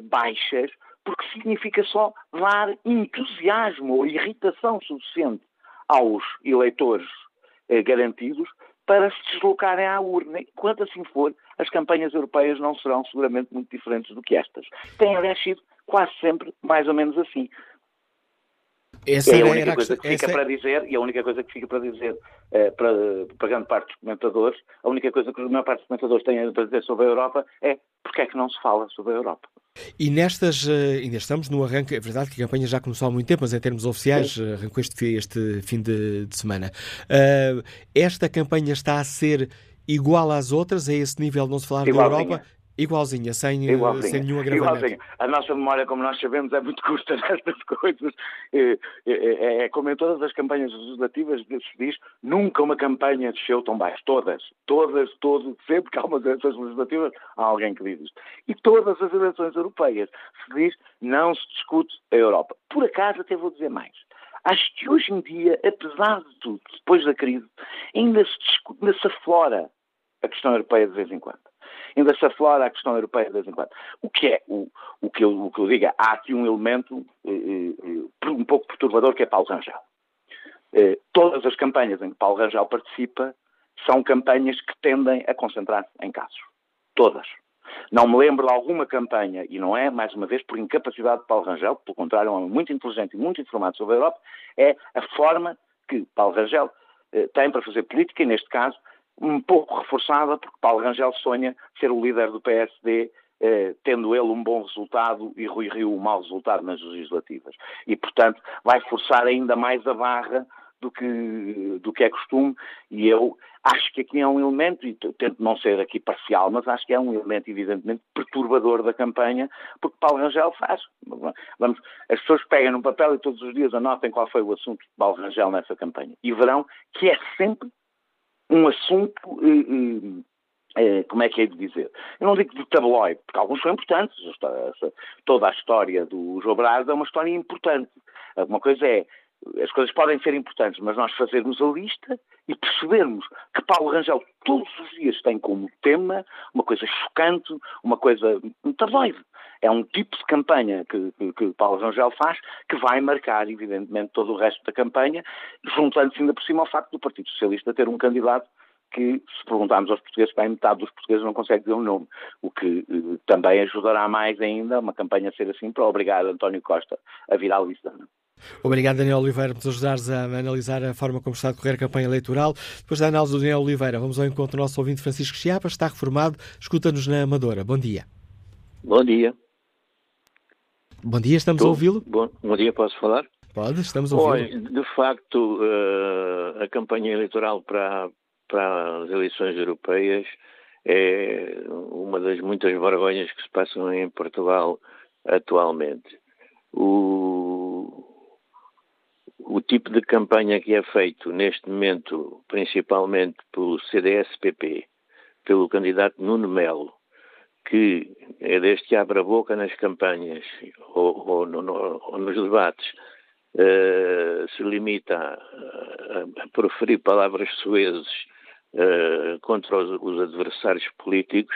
baixas, porque significa só dar entusiasmo ou irritação suficiente aos eleitores garantidos para se deslocarem à urna. Enquanto assim for, as campanhas europeias não serão seguramente muito diferentes do que estas. Tem, aliás, sido quase sempre mais ou menos assim. Essa é a única coisa que fica essa... para dizer, e a única coisa que fica para dizer eh, para, para grande parte dos comentadores, a única coisa que a maior parte dos comentadores têm para dizer sobre a Europa é porque é que não se fala sobre a Europa. E nestas, eh, ainda estamos no arranque, é verdade que a campanha já começou há muito tempo, mas em termos oficiais, Sim. Eh, arrancou este, este fim de, de semana. Uh, esta campanha está a ser igual às outras, a esse nível não se falar da Europa? Igualzinha, sem, Igualzinha. sem nenhum agravamento. Igualzinha. A nossa memória, como nós sabemos, é muito curta *laughs* nestas coisas. É, é, é, como em todas as campanhas legislativas se diz, nunca uma campanha desceu tão baixo. Todas, todas, todas, sempre que há umas eleições legislativas, há alguém que diz isto. E todas as eleições europeias se diz, não se discute a Europa. Por acaso, até vou dizer mais. Acho que hoje em dia, apesar de tudo, depois da crise, ainda se, discute, ainda se aflora a questão europeia de vez em quando ainda aflora a questão europeia de vez em quando. O que é? O, o, que, eu, o que eu digo é, há aqui um elemento eh, eh, um pouco perturbador que é Paulo Rangel. Eh, todas as campanhas em que Paulo Rangel participa são campanhas que tendem a concentrar-se em casos. Todas. Não me lembro de alguma campanha, e não é, mais uma vez, por incapacidade de Paulo Rangel, pelo contrário, é um homem muito inteligente e muito informado sobre a Europa, é a forma que Paulo Rangel eh, tem para fazer política, e neste caso um pouco reforçada, porque Paulo Rangel sonha ser o líder do PSD, eh, tendo ele um bom resultado e Rui Rio um mau resultado nas legislativas. E, portanto, vai forçar ainda mais a barra do que, do que é costume, e eu acho que aqui é um elemento, e tento não ser aqui parcial, mas acho que é um elemento evidentemente perturbador da campanha, porque Paulo Rangel faz. Vamos, as pessoas pegam no papel e todos os dias anotem qual foi o assunto de Paulo Rangel nessa campanha, e verão que é sempre um assunto, eh, como é que é de dizer? Eu não digo de tabloide, porque alguns são importantes. Toda a história do João Brás é uma história importante. Uma coisa é as coisas podem ser importantes, mas nós fazermos a lista e percebermos que Paulo Rangel todos os dias tem como tema uma coisa chocante, uma coisa tabloide. É um tipo de campanha que, que, que Paulo Rangel faz que vai marcar, evidentemente, todo o resto da campanha, juntando-se ainda por cima ao facto do Partido Socialista ter um candidato que, se perguntarmos aos portugueses, bem metade dos portugueses não consegue dizer o um nome, o que eh, também ajudará mais ainda uma campanha a ser assim para obrigar António Costa a virar a lista. Obrigado, Daniel Oliveira, por nos ajudares a analisar a forma como está a decorrer a campanha eleitoral. Depois da análise do Daniel Oliveira, vamos ao encontro do nosso ouvinte Francisco Chiapas, está reformado, escuta-nos na Amadora. Bom dia. Bom dia. Bom dia, estamos Tô. a ouvi-lo? Bom, bom dia, posso falar? Pode, estamos a ouvi-lo. De facto, uh, a campanha eleitoral para, para as eleições europeias é uma das muitas vergonhas que se passam em Portugal atualmente. O, o tipo de campanha que é feito neste momento, principalmente pelo CDS-PP, pelo candidato Nuno Melo, que é deste que abre a boca nas campanhas ou, ou, no, ou nos debates, uh, se limita a, a, proferir palavras suezes uh, contra os, os, adversários políticos,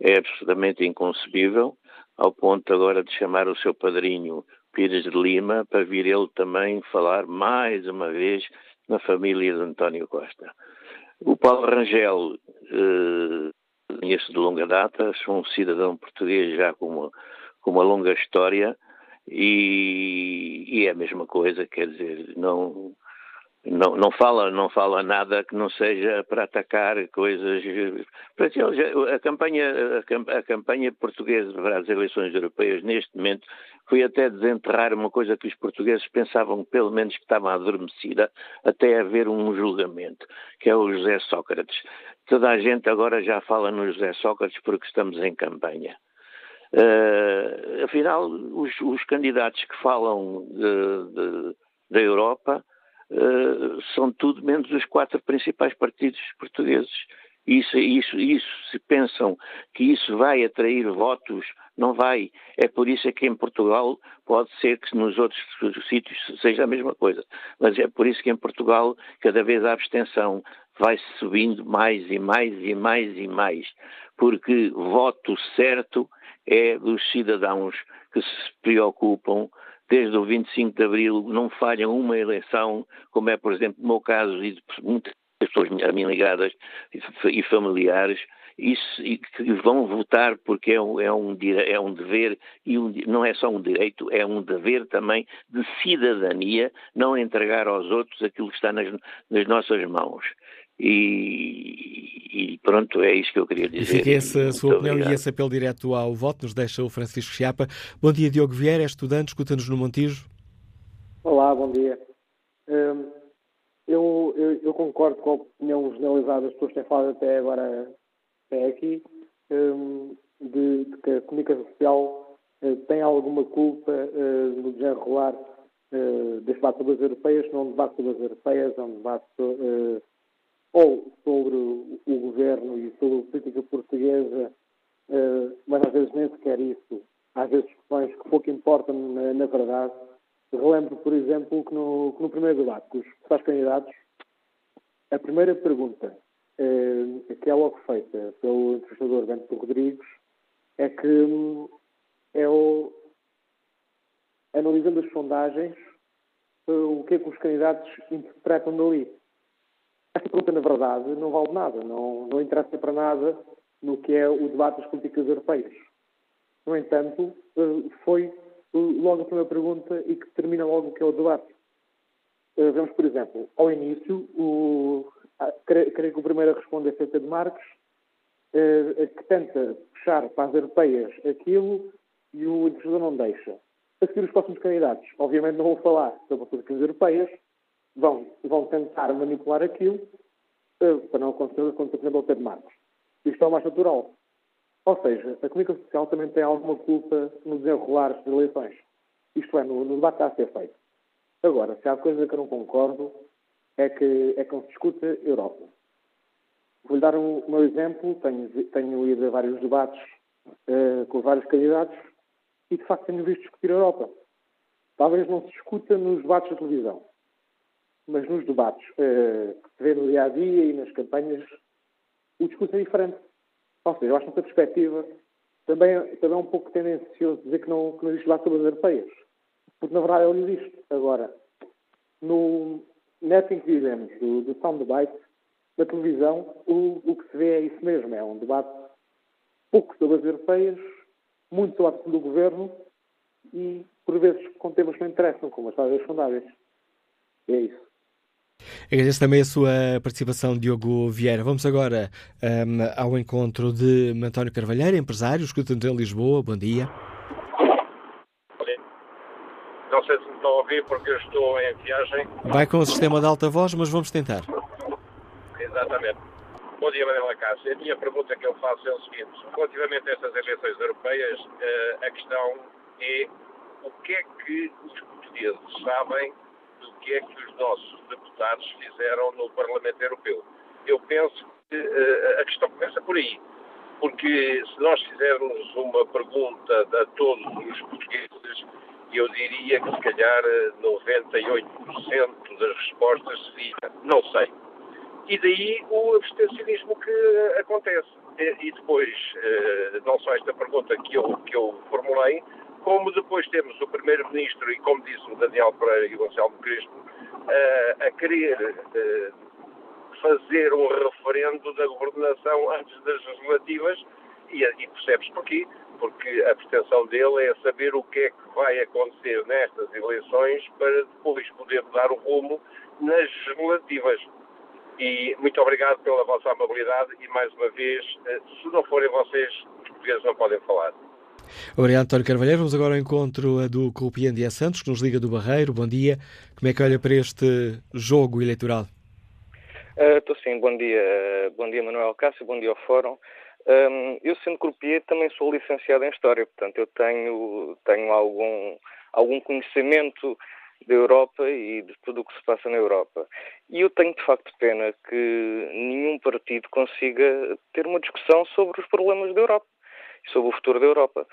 é absolutamente inconcebível, ao ponto agora de chamar o seu padrinho Pires de Lima para vir ele também falar mais uma vez na família de António Costa. O Paulo Rangel uh, conheço de longa data, sou um cidadão português já com uma, com uma longa história e, e, é a mesma coisa, quer dizer, não, não, não, fala, não fala nada que não seja para atacar coisas. A campanha, a campanha portuguesa para as eleições europeias, neste momento, foi até desenterrar uma coisa que os portugueses pensavam, pelo menos, que estava adormecida, até haver um julgamento, que é o José Sócrates. Toda a gente agora já fala no José Sócrates porque estamos em campanha. Uh, afinal, os, os, candidatos que falam da Europa uh, são tudo menos os quatro principais partidos portugueses. Isso, isso, isso, se pensam que isso vai atrair votos, não vai. É por isso é que em Portugal pode ser que nos outros sítios seja a mesma coisa. Mas é por isso que em Portugal cada vez a abstenção vai subindo mais e mais e mais e mais. Porque voto certo é dos cidadãos que se preocupam desde o 25 de Abril, não falham uma eleição, como é, por exemplo, no meu caso e de muitas pessoas a mim ligadas e familiares, isso, e que vão votar porque é um, é um, é um dever e um, não é só um direito, é um dever também de cidadania não entregar aos outros aquilo que está nas, nas nossas mãos. E, e, pronto, é isso que eu queria dizer. E fica essa sua Muito opinião obrigado. e esse apelo direto ao voto, nos deixa o Francisco Chiapa. Bom dia, Diogo Vieira, é estudante, escuta-nos no Montijo. Olá, bom dia. Hum, eu, eu, eu, concordo com a opinião generalizada das pessoas que têm falado até agora, até aqui, hum, de, de, que a comunicação social uh, tem alguma culpa uh, no desenrolar uh, deste debate sobre as europeias, não um debate sobre as europeias, é um debate uh, ou sobre o governo e sobre a política portuguesa, uh, mas às vezes nem sequer isso. Às vezes questões que pouco importam na, verdade. Relembro, por exemplo, que no, que no primeiro debate os principais candidatos, a primeira pergunta, uh, que é logo feita pelo entrevistador Bento Rodrigues, é que um, é o, analisando as sondagens, uh, o que é que os candidatos interpretam dali. Esta pergunta, na verdade, não vale nada, não, não interessa para nada no que é o debate das políticas europeias. No entanto, eh, foi eh, logo a primeira pergunta e que termina logo o que é o debate. Eh, vemos, por exemplo, ao início, o, creio, que o primeiro a responder é Pedro Marques, que tenta puxar para as europeias aquilo e o investidor não deixa. A seguir, os próximos candidatos, obviamente, não vão falar sobre as políticas europeias, vão, vão tentar manipular aquilo uh, para não acontecer como, por exemplo, o Pedro Marcos. Isto é o mais natural. Ou seja, a comunicação social também tem alguma culpa no desenrolar das eleições. Isto é, no, no debate a ser feito. Agora, se há coisa que eu não concordo, é que, é que não se discute Europa. Vou-lhe dar um meu exemplo. Tenho, tenho ido a vários debates uh, com vários candidatos e, de facto, tenho visto discutir a Europa. Talvez não se discuta nos debates da televisão mas nos debates uh, que se vê no dia a dia e nas campanhas, o discurso é diferente. Ou seja, eu acho que essa perspectiva também, também é um pouco tendencioso dizer que não, que não existe debate sobre as europeias. Porque, na verdade, ele existe. Agora, no netting que vivemos, do, do soundbite, na televisão, o, o que se vê é isso mesmo. É um debate pouco sobre as europeias, muito sobre a do governo e, por vezes, com temas que não interessam, como as taxas fundáveis. É isso. Agradeço também a sua participação, Diogo Vieira. Vamos agora um, ao encontro de António Carvalheiro, empresário, escutando em Lisboa. Bom dia. Não sei se me estão a ouvir porque eu estou em viagem. Vai com o sistema de alta voz, mas vamos tentar. Exatamente. Bom dia, Manuela Cássio. A minha pergunta que eu faço é o seguinte. Relativamente a estas eleições europeias, eh, a questão é o que é que os portugueses sabem do que é que os nossos deputados fizeram no Parlamento Europeu. Eu penso que uh, a questão começa por aí, porque se nós fizermos uma pergunta a todos os portugueses, eu diria que se calhar 98% das respostas seria não sei. E daí o abstencionismo que acontece. E depois, eh, não só esta pergunta que eu, que eu formulei, como depois temos o Primeiro-Ministro e, como disse o Daniel Pereira e o Gonçalo Crespo, a, a querer fazer um referendo da governação antes das legislativas e, e percebes porquê? Porque a pretensão dele é saber o que é que vai acontecer nestas eleições para depois poder dar o rumo nas legislativas. E muito obrigado pela vossa amabilidade e mais uma vez, eh, se não forem vocês, os portugueses não podem falar. Obrigado, António Carvalheiro. Vamos agora ao encontro do Coupian Dia Santos, que nos liga do Barreiro. Bom dia. Como é que olha para este jogo eleitoral? Estou uh, sim. Bom dia. bom dia, Manuel Cássio. Bom dia ao Fórum. Um, eu, sendo croupier, também sou licenciado em História. Portanto, eu tenho, tenho algum, algum conhecimento da Europa e de tudo o que se passa na Europa. E eu tenho, de facto, pena que nenhum partido consiga ter uma discussão sobre os problemas da Europa sobre o futuro da Europa.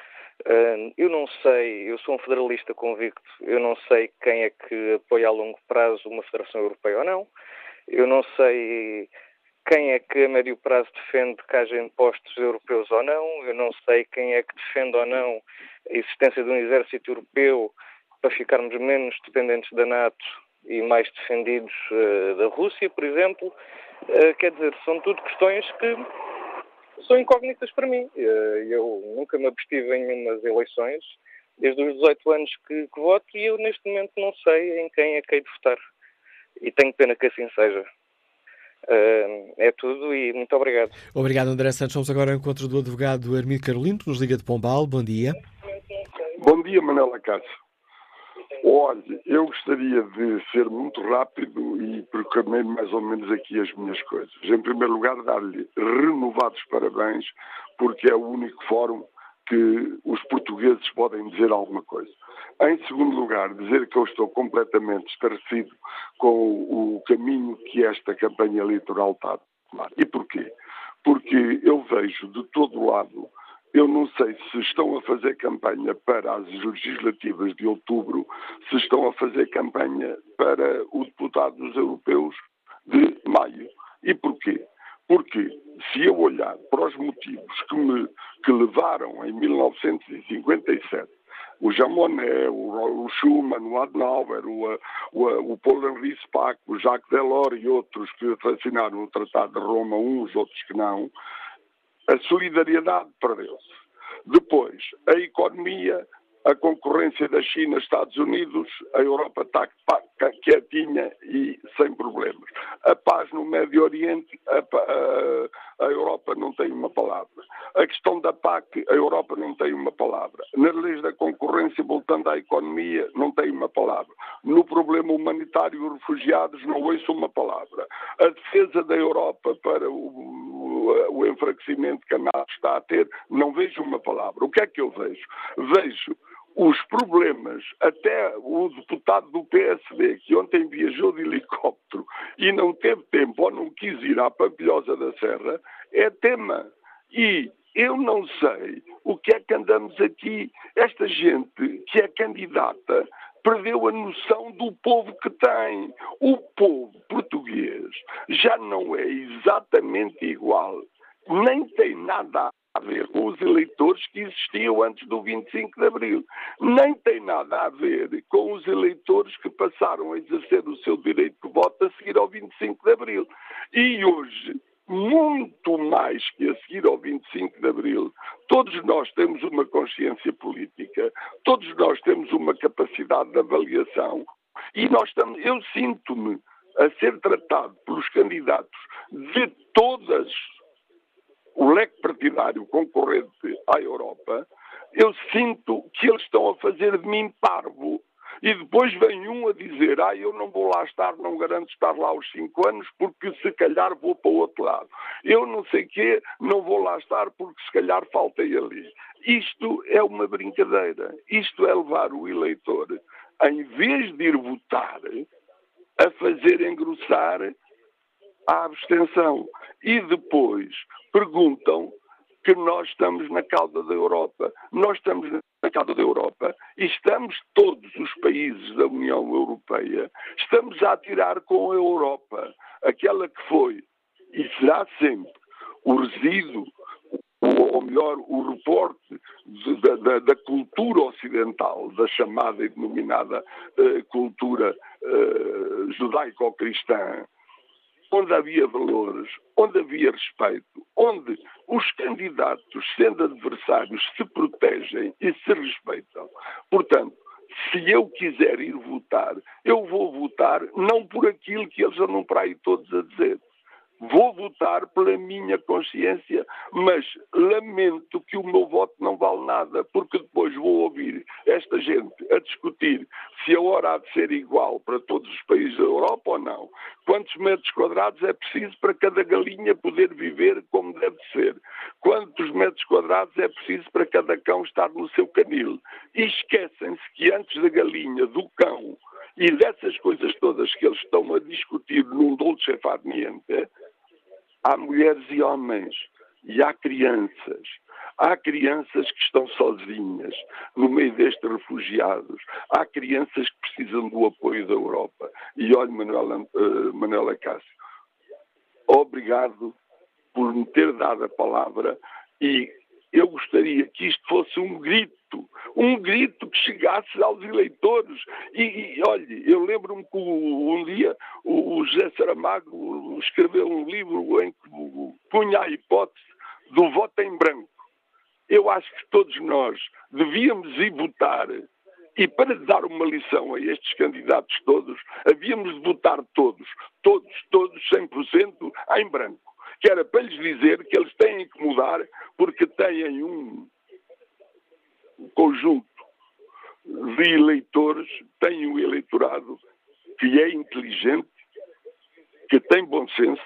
Eu não sei, eu sou um federalista convicto, eu não sei quem é que apoia a longo prazo uma Federação Europeia ou não. Eu não sei quem é que a médio prazo defende que haja impostos europeus ou não. Eu não sei quem é que defende ou não a existência de um exército europeu para ficarmos menos dependentes da NATO e mais defendidos uh, da Rússia, por exemplo. Uh, quer dizer, são tudo questões que são incógnitas para mim. Eh, eu nunca me abstive em nenhumas eleições, desde os 18 anos que, que voto, e eu neste momento não sei em quem é que hei de votar. E tenho pena que assim seja. Uh, é tudo e muito obrigado. Obrigado, André Santos. Vamos agora ao encontro do advogado Hermílio Carolino, que nos liga de Pombal. Bom dia. Bom dia, Manela Cássio. Olha, eu gostaria de ser muito rápido e proclamei mais ou menos aqui as minhas coisas. Em primeiro lugar, dar-lhe renovados parabéns, porque é o único fórum que os portugueses podem dizer alguma coisa. Em segundo lugar, dizer que eu estou completamente esclarecido com o caminho que esta campanha eleitoral está a tomar. E porquê? Porque eu vejo de todo lado eu não sei se estão a fazer campanha para as legislativas de outubro, se estão a fazer campanha para os deputados europeus de maio. E porquê? Porque se eu olhar para os motivos que me que levaram em 1957 o Jean Monnet, o, Schuman, o Adenauer, o, o, o Paul Henri Spack, o Jacques Delors e outros que assinaram o Tratado de Roma, uns, outros que não, a solidariedade perdeu-se. Depois, a economia, a concorrência da China, Estados Unidos, a Europa está quietinha e sem problemas. A paz no Médio Oriente, a, a, a, Europa não tem uma palavra. A questão da PAC, a Europa não tem uma palavra. Nas leis da concorrência, voltando à economia, não tem uma palavra. No problema humanitário, os refugiados, não ouço uma palavra. A defesa da Europa para o, o, o enfraquecimento que a NATO está a ter, não vejo uma palavra. O que é que eu vejo? Vejo os problemas, até o deputado do PSD, que ontem viajou de helicóptero e não teve tempo ou não quis ir à Pampilhosa da Serra, é tema. E eu não sei o que é que andamos aqui. Esta gente que é candidata perdeu a noção do povo que tem. O povo português já não é exatamente igual, nem tem nada a ver com os eleitores que existiam antes do 25 de Abril. Nem tem nada a ver com os eleitores que passaram a exercer o seu direito de voto a seguir ao 25 de Abril. E hoje, muito mais que a seguir ao 25 de Abril, todos nós temos uma consciência política, todos nós temos uma capacidade de avaliação e nós estamos, eu sinto-me a ser tratado pelos candidatos de todas o leque partidário concorrente à Europa, eu sinto que eles estão a fazer de mim parvo. E depois vem um a dizer, ah, eu não vou lá estar, não garanto estar lá aos cinco anos, porque se calhar vou para o outro lado. Eu não sei quê, não vou lá estar porque se calhar faltei ali. Isto é uma brincadeira. Isto é levar o eleitor, em vez de ir votar, a fazer engrossar a abstenção. E depois perguntam que nós estamos na cauda da Europa. Nós estamos na cauda da Europa e estamos todos os países da União Europeia, estamos a atirar com a Europa, aquela que foi e será sempre o resíduo, ou melhor, o reporte da, da, da cultura ocidental, da chamada e denominada uh, cultura uh, judaico-cristã, onde havia valores, onde havia respeito, onde os candidatos, sendo adversários, se protegem e se respeitam. Portanto, se eu quiser ir votar, eu vou votar não por aquilo que eles andam para aí todos a dizer, Vou votar pela minha consciência, mas lamento que o meu voto não vale nada, porque depois vou ouvir esta gente a discutir se a hora há de ser igual para todos os países da Europa ou não. Quantos metros quadrados é preciso para cada galinha poder viver como deve ser? Quantos metros quadrados é preciso para cada cão estar no seu canil? E esquecem-se que antes da galinha, do cão, e dessas coisas todas que eles estão a discutir num dolce far niente, há mulheres e homens e há crianças. Há crianças que estão sozinhas no meio destes refugiados. Há crianças que precisam do apoio da Europa. E olha, Manuela, uh, Manuela Cássio, obrigado por me ter dado a palavra e eu gostaria que isto fosse um grito, um grito que chegasse aos eleitores. E, e olhe, eu lembro-me que um dia o José Saramago escreveu um livro em que punha a hipótese do voto em branco. Eu acho que todos nós devíamos ir votar e para dar uma lição a estes candidatos todos, havíamos de votar todos, todos, todos, 100% em branco que era para lhes dizer que eles têm que mudar porque têm um conjunto de eleitores, têm um eleitorado que é inteligente, que tem bom senso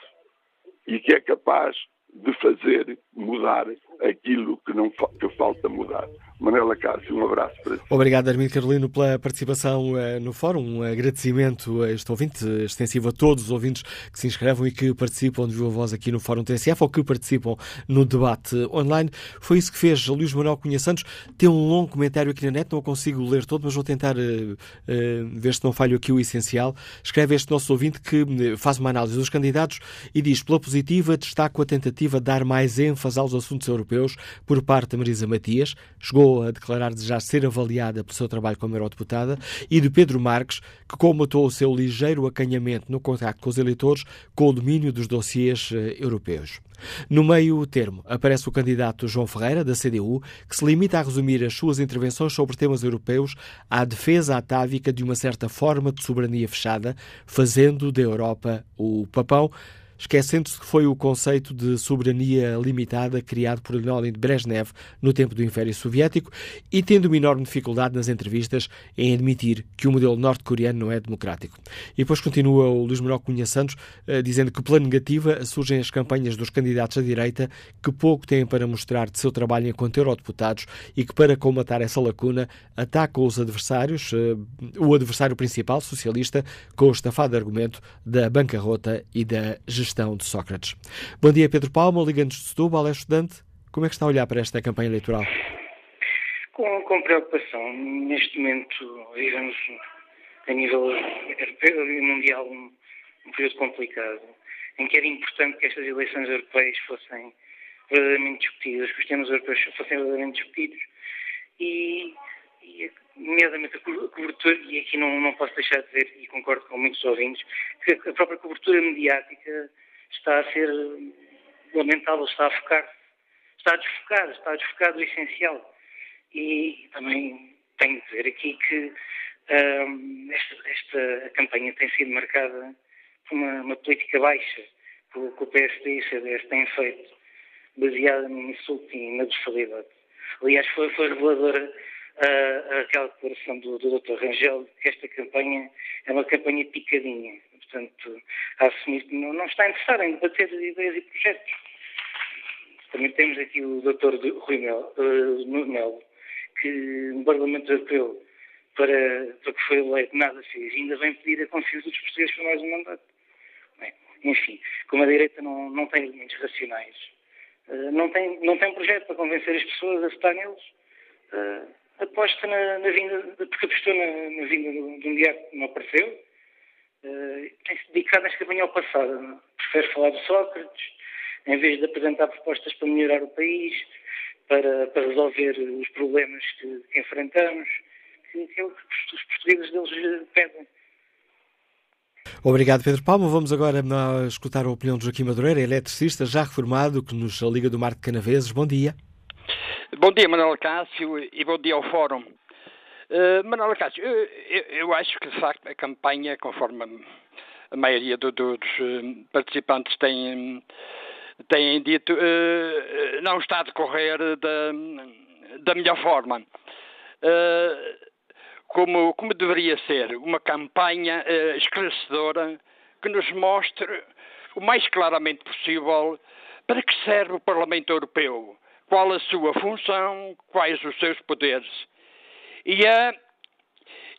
e que é capaz de fazer mudar aquilo que, não, que falta mudar. Manela Cássio, um abraço para si. Obrigado, Armindo Carolino, pela participação uh, no fórum. Um agradecimento a este ouvinte, extensivo a todos os ouvintes que se inscrevam e que participam de viva voz aqui no Fórum TSF ou que participam no debate online. Foi isso que fez Luís Manuel Cunha Santos. Tem um longo comentário aqui na net, não consigo ler todo, mas vou tentar uh, uh, ver se não falho aqui o essencial. Escreve este nosso ouvinte que faz uma análise dos candidatos e diz: pela positiva, destaco a tentativa de dar mais ênfase aos assuntos europeus por parte de Marisa Matias. Chegou a declarar desejar ser avaliada pelo seu trabalho como eurodeputada, e de Pedro Marques, que comatou o seu ligeiro acanhamento no contacto com os eleitores com o domínio dos dossiês eh, europeus. No meio termo, aparece o candidato João Ferreira, da CDU, que se limita a resumir as suas intervenções sobre temas europeus à defesa atávica de uma certa forma de soberania fechada, fazendo da Europa o papão esquecendo-se que foi o conceito de soberania limitada criado por Leonid Brezhnev no tempo do Império Soviético e tendo uma enorme dificuldade nas entrevistas em admitir que o modelo norte-coreano não é democrático. E depois continua o Luís Manuel Cunha Santos eh, dizendo que pela negativa surgem as campanhas dos candidatos à direita que pouco têm para mostrar de seu trabalho enquanto eurodeputados e que para combatar essa lacuna atacam os adversários, eh, o adversário principal, socialista, com o estafado argumento da bancarrota e da gestão gestão de Sócrates. Bom dia, Pedro Palma, Liga-nos de Setúbal, é estudante. Como é que está a olhar para esta campanha eleitoral? Com, com preocupação. Neste momento vivemos a nível europeu e mundial um, um período complicado, em que era importante que estas eleições europeias fossem verdadeiramente discutidas, que os temas europeus fossem verdadeiramente discutidos e, e nomeadamente a cobertura, e aqui não, não posso deixar de dizer, e concordo com muitos ouvintes, que a própria cobertura mediática está a ser lamentável, está a focar está a desfocar, está a desfocar do essencial. E também tenho de dizer aqui que um, esta, esta, campanha tem sido marcada por uma, uma política baixa que o, que o PSD e o CDS têm feito, baseada no insulto e na brutalidade. Aliás, foi, foi reveladora uh, aquela declaração do, do Dr. Rangel que esta campanha é uma campanha picadinha. Portanto, a assumir que não, não está interessado em debater ideias e projetos. Também temos aqui o Dr. Rui uh, Melo, que no Parlamento Europeu, para, para que foi eleito, nada fez. Ainda vem pedir a confiança dos portugueses por mais um mandato. Bem, enfim, como a direita não, não tem elementos racionais, uh, não, tem, não tem projeto para convencer as pessoas a votar neles, uh, aposta na, na, vinda, porque apostou na, na vinda de um diário que não apareceu, uh, tem-se dedicado nesta campanha ao passado. Prefere falar de Sócrates, em vez de apresentar propostas para melhorar o país, para, para resolver os problemas que, que enfrentamos, que, que é o que os portugueses deles pedem. Obrigado, Pedro Palma. Vamos agora escutar a opinião de Joaquim Madureira, eletricista já reformado, que nos liga do Mar de Canaveses. Bom dia. Bom dia, Manuel Cássio, e bom dia ao Fórum. Uh, Manuel Cássio, eu, eu, eu, acho que, de facto, a campanha, conforme a maioria do, dos eh, participantes têm têm dito, uh, não está a decorrer da, da melhor forma. Uh, como, como deveria ser, uma campanha uh, esclarecedora que nos mostre o mais claramente possível para que serve o Parlamento Europeu, qual a sua função, quais os seus poderes. E a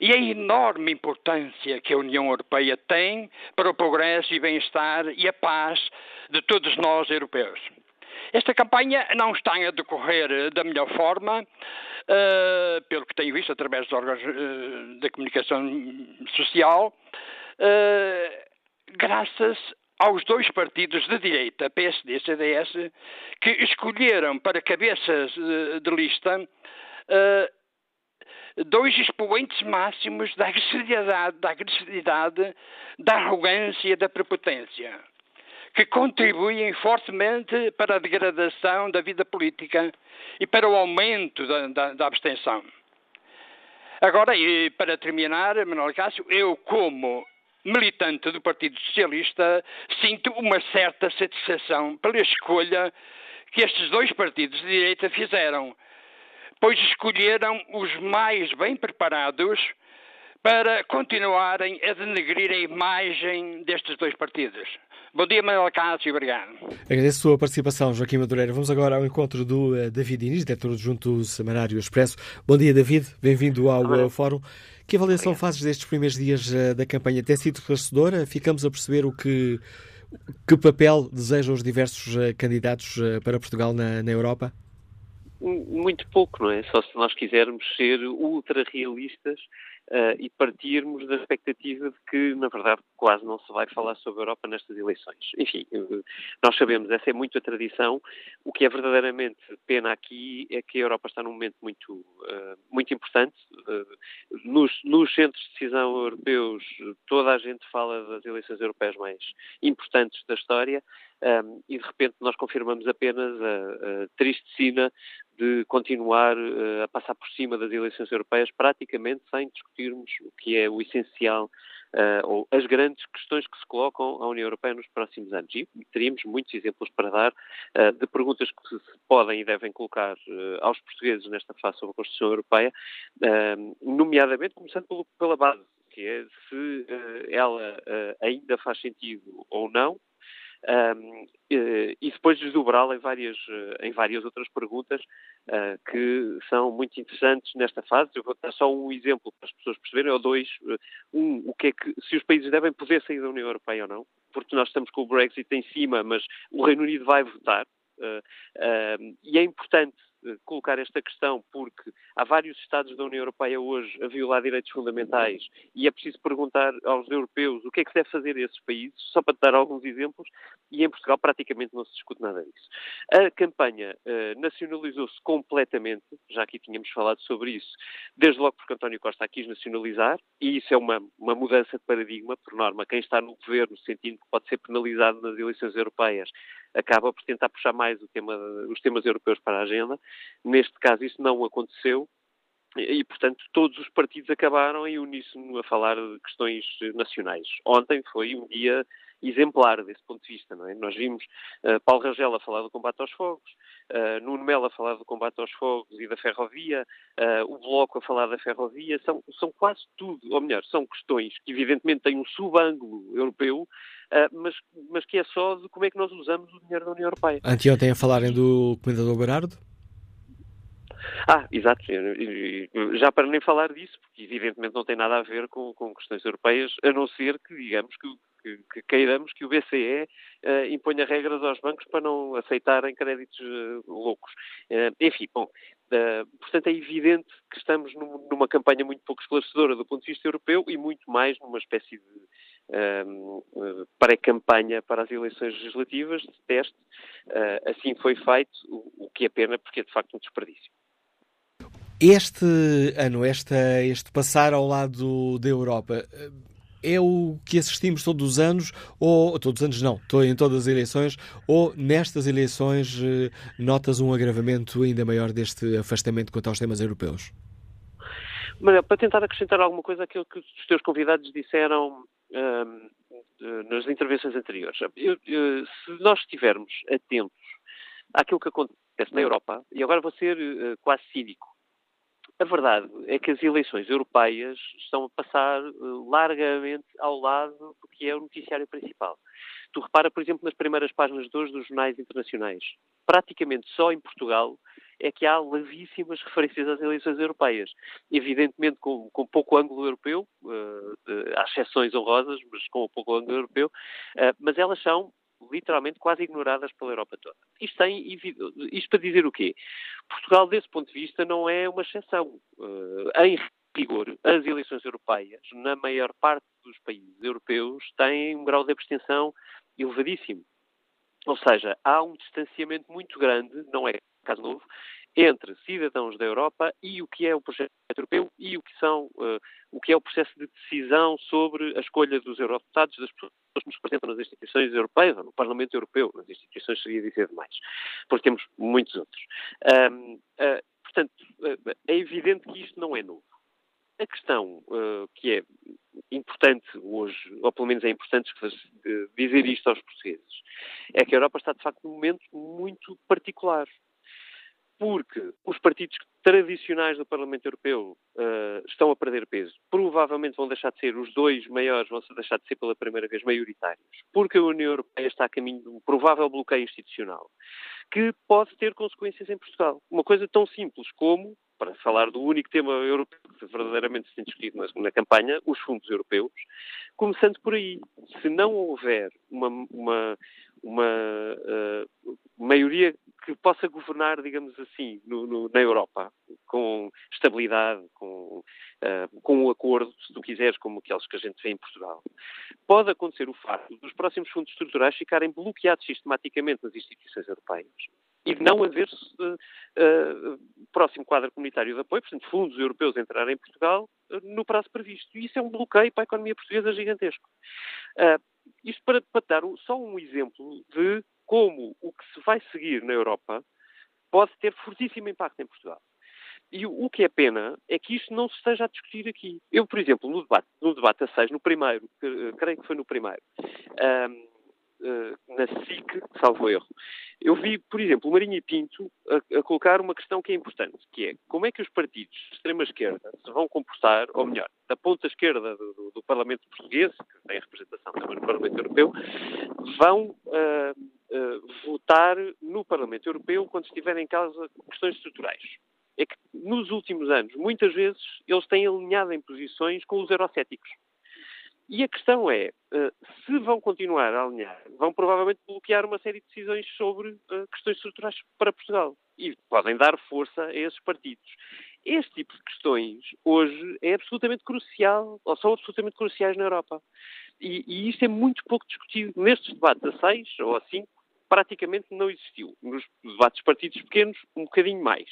e a enorme importância que a União Europeia tem para o progresso e bem-estar e a paz de todos nós europeus. Esta campanha não está a decorrer da melhor forma, uh, pelo que tenho visto através dos órgãos uh, da comunicação social, uh, graças aos dois partidos de direita, PSD e CDS, que escolheram para cabeças de lista dois expoentes máximos da agressividade, da agressividade, da arrogância e da prepotência, que contribuem fortemente para a degradação da vida política e para o aumento da, da, da abstenção. Agora, e para terminar, Manuel Cássio, eu como militante do Partido Socialista sinto uma certa satisfação pela escolha que estes dois partidos de direita fizeram pois escolheram os mais bem preparados para continuarem a denegrir a imagem destes dois partidos. Bom dia, Manuel Cássio, obrigado. Agradeço a sua participação, Joaquim Madureira. Vamos agora ao encontro do uh, David Inês, diretor adjunto do Semanário Expresso. Bom dia, David. Bem-vindo ao uh, Fórum. Que avaliação obrigado. fazes destes primeiros dias uh, da campanha? Tem sido esclarecedora? Ficamos a perceber o que, que papel desejam os diversos candidatos para Portugal na, na Europa? muito pouco, não é? Só se nós quisermos ser ultra realistas uh, e partirmos da expectativa de que, na verdade, quase não se vai falar sobre a Europa nestas eleições. Enfim, uh, nós sabemos, essa é muito a tradição. O que é verdadeiramente pena aqui é que a Europa está num momento muito, uh, muito importante. Nos, nos, centros de decisão europeus, toda a gente fala das eleições europeias mais importantes da história. Um, e de repente nós confirmamos apenas a, a triste sina de continuar uh, a passar por cima das eleições europeias praticamente sem discutirmos o que é o essencial uh, ou as grandes questões que se colocam à União Europeia nos próximos anos. E teríamos muitos exemplos para dar uh, de perguntas que se podem e devem colocar aos portugueses nesta fase sobre a Constituição Europeia, nomeadamente começando pelo, pela base, que é se ela ainda faz sentido ou não, um, e depois desdobrá-la em várias, em várias outras perguntas uh, que são muito interessantes nesta fase. Eu vou dar só um exemplo para as pessoas perceberem, ou dois. Um, o que é que, se os países devem poder sair da União Europeia ou não, porque nós estamos com o Brexit em cima, mas o Reino Unido vai votar. Uh, uh, e é importante colocar esta questão porque há vários Estados da União Europeia hoje a violar direitos fundamentais e é preciso perguntar aos europeus o que é que se deve fazer a esses países, só para dar alguns exemplos, e em Portugal praticamente não se discute nada disso. A campanha uh, nacionalizou-se completamente, já aqui tínhamos falado sobre isso, desde logo porque António Costa quis nacionalizar, e isso é uma, uma mudança de paradigma, por norma, quem está no governo, sentindo que pode ser penalizado nas eleições europeias, acaba por tentar puxar mais tema, os temas europeus para a agenda. Neste caso, isso não aconteceu. E, portanto, todos os partidos acabaram em uníssono a falar de questões nacionais. Ontem foi um dia exemplar desse ponto de vista. Não é? Nós vimos uh, Paulo Rangel a falar do combate aos fogos, uh, Nuno Melo a falar do combate aos fogos e da ferrovia, uh, o Bloco a falar da ferrovia, são, são quase tudo, ou melhor, são questões que evidentemente têm um subângulo europeu, mas, mas que é só de como é que nós usamos o dinheiro da União Europeia. Anteontem a falarem do Comendador Berardo? Ah, exato. Já para nem falar disso, porque evidentemente não tem nada a ver com, com questões europeias, a não ser que, digamos, que, que, que queiramos que o BCE uh, imponha regras aos bancos para não aceitarem créditos uh, loucos. Uh, enfim, bom, portanto é evidente que estamos num, numa campanha muito pouco esclarecedora do ponto de vista europeu e muito mais numa espécie de pré-campanha para as eleições legislativas, de teste. assim foi feito, o, o que é pena porque é de facto um desperdício. Este ano, este passar ao lado da Europa, é o que assistimos todos os anos, ou todos os anos não, estou em todas as eleições, ou nestas eleições eh, notas um agravamento ainda maior deste afastamento quanto aos temas europeus? Para tentar acrescentar alguma coisa àquilo que os teus convidados disseram hum, nas intervenções anteriores. Eu, eu, se nós estivermos atentos àquilo que acontece na Europa, e agora vou ser uh, quase cínico, a verdade é que as eleições europeias estão a passar uh, largamente ao lado do que é o noticiário principal. Tu repara, por exemplo, nas primeiras páginas de hoje dos jornais internacionais. Praticamente só em Portugal é que há levíssimas referências às eleições europeias. Evidentemente com, com pouco ângulo europeu, uh, uh, há exceções honrosas, mas com pouco ângulo europeu, uh, mas elas são literalmente quase ignoradas pela Europa toda. Isto, tem, isto para dizer o quê? Portugal, desse ponto de vista, não é uma exceção. Uh, em rigor, as eleições europeias, na maior parte dos países europeus, têm um grau de abstenção elevadíssimo. Ou seja, há um distanciamento muito grande, não é caso novo, entre cidadãos da Europa e o que é o projeto europeu e o que, são, uh, o que é o processo de decisão sobre a escolha dos eurodeputados, das pessoas que nos representam nas instituições europeias, ou no Parlamento Europeu, nas instituições seria dizer demais, porque temos muitos outros. Um, uh, portanto, uh, é evidente que isto não é novo. A questão que é importante hoje, ou pelo menos é importante dizer isto aos portugueses, é que a Europa está de facto num momento muito particular porque os partidos tradicionais do Parlamento Europeu uh, estão a perder peso. Provavelmente vão deixar de ser os dois maiores, vão deixar de ser pela primeira vez maioritários, porque a União Europeia está a caminho de um provável bloqueio institucional, que pode ter consequências em Portugal. Uma coisa tão simples como, para falar do único tema europeu que verdadeiramente se tem discutido na, campanha, os fundos europeus, começando por aí. Se não houver uma, uma uma uh, maioria que possa governar, digamos assim, no, no, na Europa, com estabilidade, com, uh, com um acordo, se tu quiseres, como aqueles que a gente vê em Portugal. Pode acontecer o facto dos próximos fundos estruturais ficarem bloqueados sistematicamente nas instituições europeias e não haver uh, uh, próximo quadro comunitário de apoio, portanto, fundos europeus entrarem em Portugal uh, no prazo previsto. E isso é um bloqueio para a economia portuguesa gigantesco. Isto para, para dar só um exemplo de como o que se vai seguir na Europa pode ter fortíssimo impacto em Portugal. E o, que é pena é que isto não se esteja a discutir aqui. Eu, por exemplo, no debate, no debate a 6, no primeiro, creio que foi no primeiro, um, na SIC, salvo erro, eu vi, por exemplo, o Marinho Pinto a, a, colocar uma questão que é importante, que é como é que os partidos de extrema-esquerda se vão comportar, ou melhor, da ponta esquerda do, do, do, Parlamento português, que tem representação também no Parlamento Europeu, vão uh, uh, votar no Parlamento Europeu quando estiverem em causa questões estruturais. É que nos últimos anos, muitas vezes, eles têm alinhado em posições com os eurocéticos. E a questão é, se vão continuar a alinhar, vão provavelmente bloquear uma série de decisões sobre uh, questões estruturais para Portugal. E podem dar força a esses partidos. Este tipo de questões, hoje, é absolutamente crucial, ou são absolutamente cruciais na Europa. E, e isto é muito pouco discutido. Nestes debates a seis ou a cinco, praticamente não existiu. Nos debates partidos pequenos, um bocadinho mais.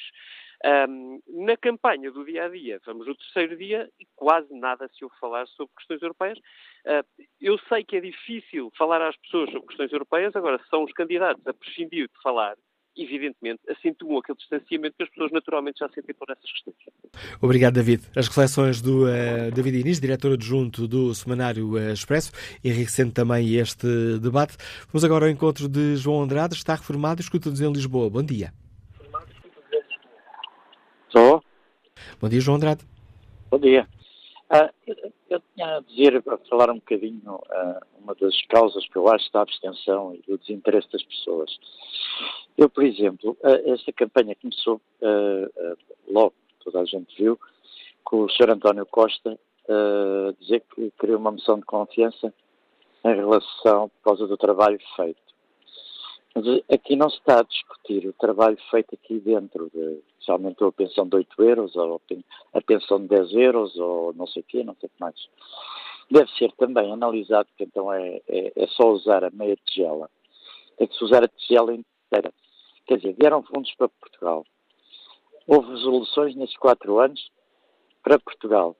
Um, na campanha do dia a dia, vamos no terceiro dia e quase nada se ouve falar sobre questões europeias. Uh, eu sei que é difícil falar às pessoas sobre questões europeias, agora, são os candidatos a prescindir de falar, evidentemente, acentuam aquele distanciamento que as pessoas naturalmente já sentem por essas questões. Obrigado, David. As reflexões do uh, David Inês, diretor adjunto do Semanário uh, Expresso, enriquecendo também este debate. Vamos agora ao encontro de João Andrade, está reformado e escuta-nos em Lisboa. Bom dia. Estou. Bom dia, João Andrade. Bom dia. Uh, eu, eu, tinha a dizer, para falar um bocadinho, uh, uma das causas que eu acho da abstenção e do desinteresse das pessoas. Eu, por exemplo, uh, esta campanha começou logo, toda a gente viu, com o Sr. António Costa dizer que queria uma moção de confiança em relação, por causa do trabalho feito. Mas aqui não se está a discutir o trabalho feito aqui dentro de se aumentou a pensão de 8 euros, ou a pensão de 10 euros, ou não sei o quê, não sei o que mais. Deve ser também analisado, que então é, é, é só usar a meia tigela. Tem que se usar a tigela inteira. Quer dizer, vieram fundos para Portugal. Houve resoluções nesses quatro anos para Portugal.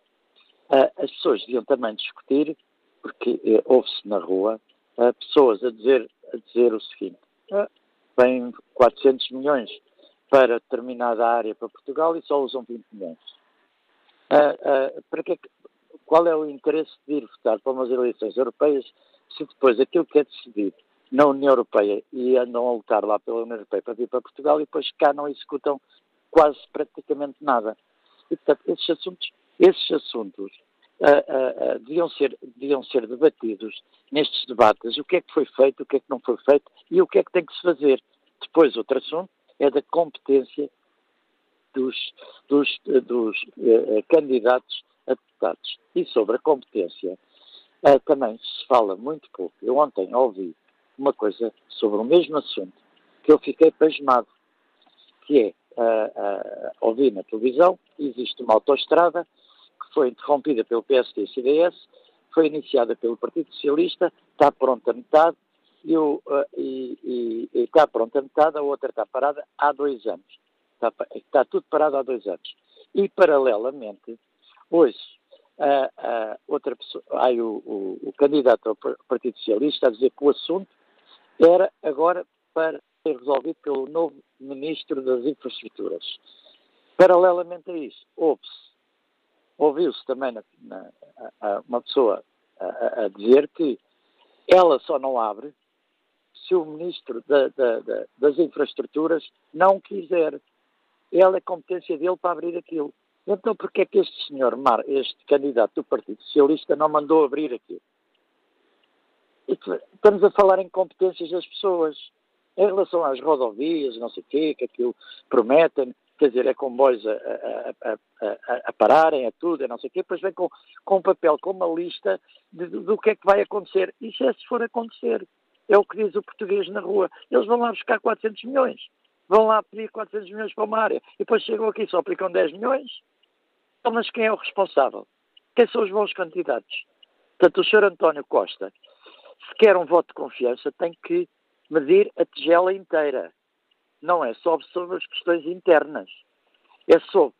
Ah, as pessoas deviam também discutir, porque eh, houve-se na rua, ah, pessoas a dizer, a dizer o seguinte, ah, vem 400 milhões para determinada área para Portugal e só usam 20 milhões. Uh, uh, para que, qual é o interesse de ir votar para umas eleições europeias se depois aquilo que é decidido na União Europeia e andam a lutar lá pela União Europeia para vir para Portugal e depois cá não executam quase praticamente nada. E, portanto, esses assuntos, esses assuntos uh, deviam, ser, deviam ser debatidos nestes debates. O que é que foi feito, o que é que não foi feito e o que é que tem que se fazer. Depois, outro assunto, é da competência dos, dos, dos uh, candidatos a deputados. E sobre a competência, uh, também se fala muito pouco. Eu ontem ouvi uma coisa sobre o mesmo assunto que eu fiquei pasmado, que é, uh, ouvi na televisão, existe uma autoestrada que foi interrompida pelo PSD e CDS, foi iniciada pelo Partido Socialista, está pronta a metade, e, uh, e, e, e está pronta metade, a outra está parada há dois anos. Está, está tudo parado há dois anos. E, paralelamente, hoje, uh, uh, outra pessoa, aí o, o, o, candidato ao Partido Socialista a dizer que o assunto era agora para ser resolvido pelo novo Ministro das Infraestruturas. Paralelamente a isso, houve-se, ouviu-se também na, na, a, uma pessoa a, a dizer que ela só não abre se o Ministro da, da, da, das Infraestruturas não quiser. Ela é competência dele para abrir aquilo. Então, porquê é que este senhor, este candidato do Partido Socialista, não mandou abrir aquilo? Estamos a falar em competências das pessoas. Em relação às rodovias, não sei o quê, que aquilo prometem, quer dizer, é comboios a, a, a, a, pararem, a tudo, a não sei o quê, depois vem com, com um papel, com uma lista de, do que é que vai acontecer. Se é se for acontecer? É o que diz o português na rua. Eles vão lá buscar 400 milhões. Vão lá pedir 400 milhões para uma área. E depois chegam aqui e só aplicam 10 milhões. Então, mas quem é o responsável? Quem são os bons candidatos? Portanto, o Sr. António Costa, se quer um voto de confiança, tem que medir a tigela inteira. Não é só sobre as questões internas. É sobre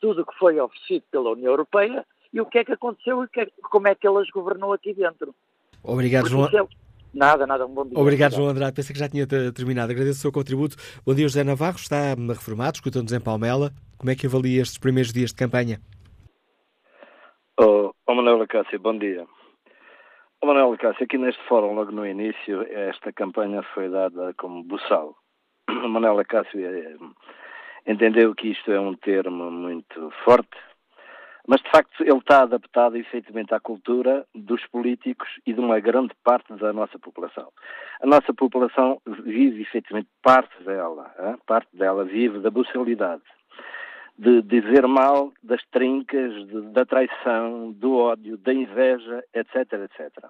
tudo o que foi oferecido pela União Europeia e o que é que aconteceu e é como é que elas governou aqui dentro. Obrigado, João. É Nada, nada, um bom dia. Obrigado, João Andrade. Pensei que já tinha terminado. Agradeço o seu contributo. Bom dia, José Navarro. Está reformado, escutando-nos em Palmela. Como é que avalia estes primeiros dias de campanha? Oh, oh Manuel Cássio, bom dia. Oh, Manuel Cássio, aqui neste fórum, logo no início, esta campanha foi dada como buçal. *clears throat* O Manuel Cássio eh, entendeu que isto é um termo muito forte, mas, de facto, ele está adaptado efetivamente à cultura dos políticos e de uma grande parte da nossa população. A nossa população vive efetivamente parte dela, hein? parte dela vive da buçalidade, de dizer mal das trincas, de, da traição, do ódio, da inveja, etc, etc.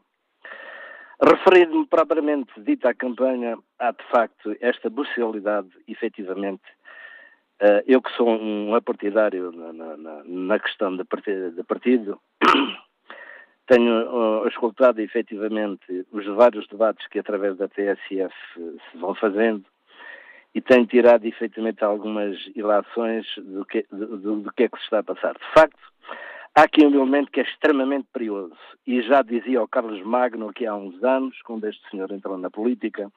Referindo-me propriamente dita à campanha, há de facto esta bestialidade, efetivamente. Uh, eu que sou um apartidário na, na, na questão de partido, *coughs* tenho uh, escutado efetivamente os vários debates que através da TSF se vão fazendo e tenho tirado efetivamente algumas ilações do que, do, do que é que se está a passar. De facto, há aqui um elemento que é extremamente perigoso e já dizia o Carlos Magno aqui há uns anos, quando este senhor entrou na política,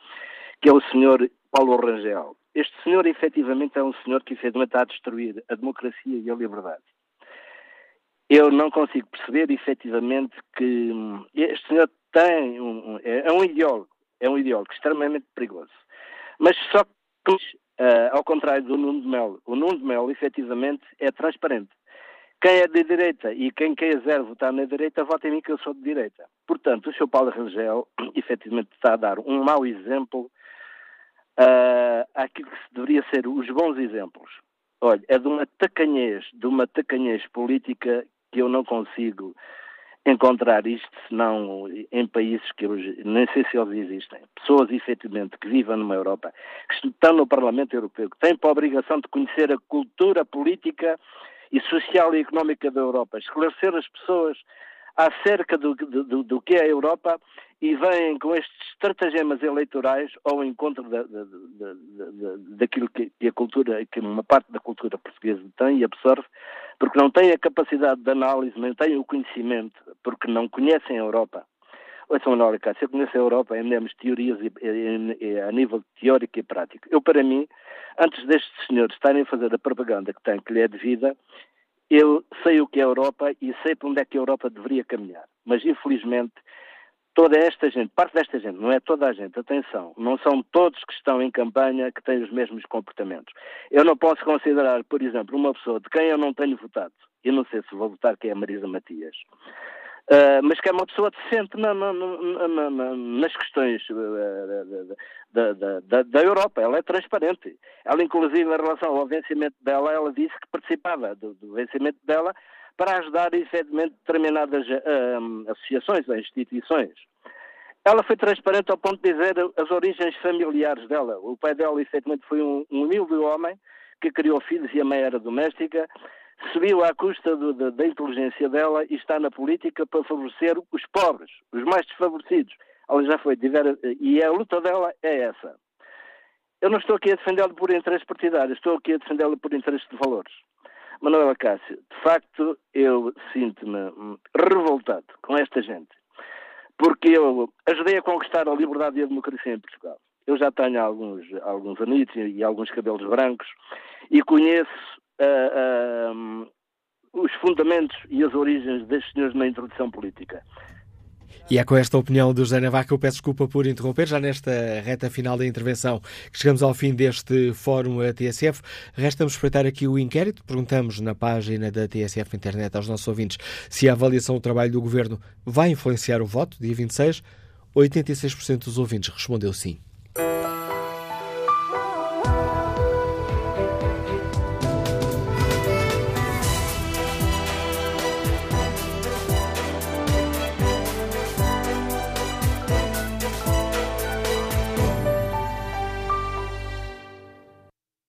que é o senhor Paulo Rangel. Este senhor efetivamente é um senhor que efetivamente está a destruir a democracia e a liberdade eu não consigo perceber efetivamente que hum, este senhor tem um, é, é um ideólogo, é um ideólogo extremamente perigoso. Mas só que, uh, ao contrário do Nuno de Melo, o Nuno de Melo efetivamente é transparente. Quem é de direita e quem quiser votar na direita, vota em mim que eu sou de direita. Portanto, o Sr. Paulo Rangel *clears throat* efetivamente está a dar um mau exemplo uh, àquilo que deveria ser os bons exemplos. Olha, é de uma tacanhez, de uma tacanhez política que eu não consigo encontrar isto senão em países que hoje nem sei se eles existem. Pessoas, efetivamente, que vivem numa Europa, que estão no Parlamento Europeu, que têm por obrigação de conhecer a cultura política e social e económica da Europa, esclarecer as pessoas acerca do, do, do que é a Europa e vêm com estes estratagemas eleitorais ao encontro da, da, da, daquilo que, a cultura, que uma parte da cultura portuguesa tem e absorve, porque não têm a capacidade de análise, nem têm o conhecimento, porque não conhecem a Europa. Ouçam, Manuel se eu conheço a Europa de teorias e, e, e, a nível teórico e prático. Eu, para mim, antes destes senhores estarem a fazer a propaganda que têm, que lhe é devida, eu sei o que é a Europa e sei para onde é que a Europa deveria caminhar. Mas, infelizmente, toda esta gente, parte desta gente, não é toda a gente, atenção, não são todos que estão em campanha que têm os mesmos comportamentos. Eu não posso considerar, por exemplo, uma pessoa de quem eu não tenho votado, eu não sei se vou votar, que é a Marisa Matias, Uh, mas que é uma pessoa decente na, na, na, nas questões uh, da, da, da, da, Europa. Ela é transparente. Ela, inclusive, em relação ao vencimento dela, ela disse que participava do, do vencimento dela para ajudar, efetivamente, determinadas uh, associações ou instituições. Ela foi transparente ao ponto de dizer as origens familiares dela. O pai dela, efetivamente, foi um, um humilde homem que criou filhos e a mãe era doméstica subiu à custa do, da, da inteligência dela e está na política para favorecer os pobres, os mais desfavorecidos. Ela já foi, e a luta dela é essa. Eu não estou aqui a defendê-lo por interesses partidários, estou aqui a defendê-lo por interesses de valores. Manuela Cássio, de facto, eu sinto-me hum, revoltado com esta gente, porque eu ajudei a conquistar a liberdade e a democracia em Portugal. Eu já tenho alguns, alguns anitos e alguns cabelos brancos e conheço uh, os fundamentos e as origens destes senhores na introdução política. E é com esta opinião do José Navarro que eu peço desculpa por interromper, já nesta reta final da intervenção, que chegamos ao fim deste fórum TSF. Resta-me espreitar aqui o inquérito. Perguntamos na página da TSF Internet aos nossos ouvintes se a avaliação do trabalho do governo vai influenciar o voto, dia 26. 86% dos ouvintes respondeu sim.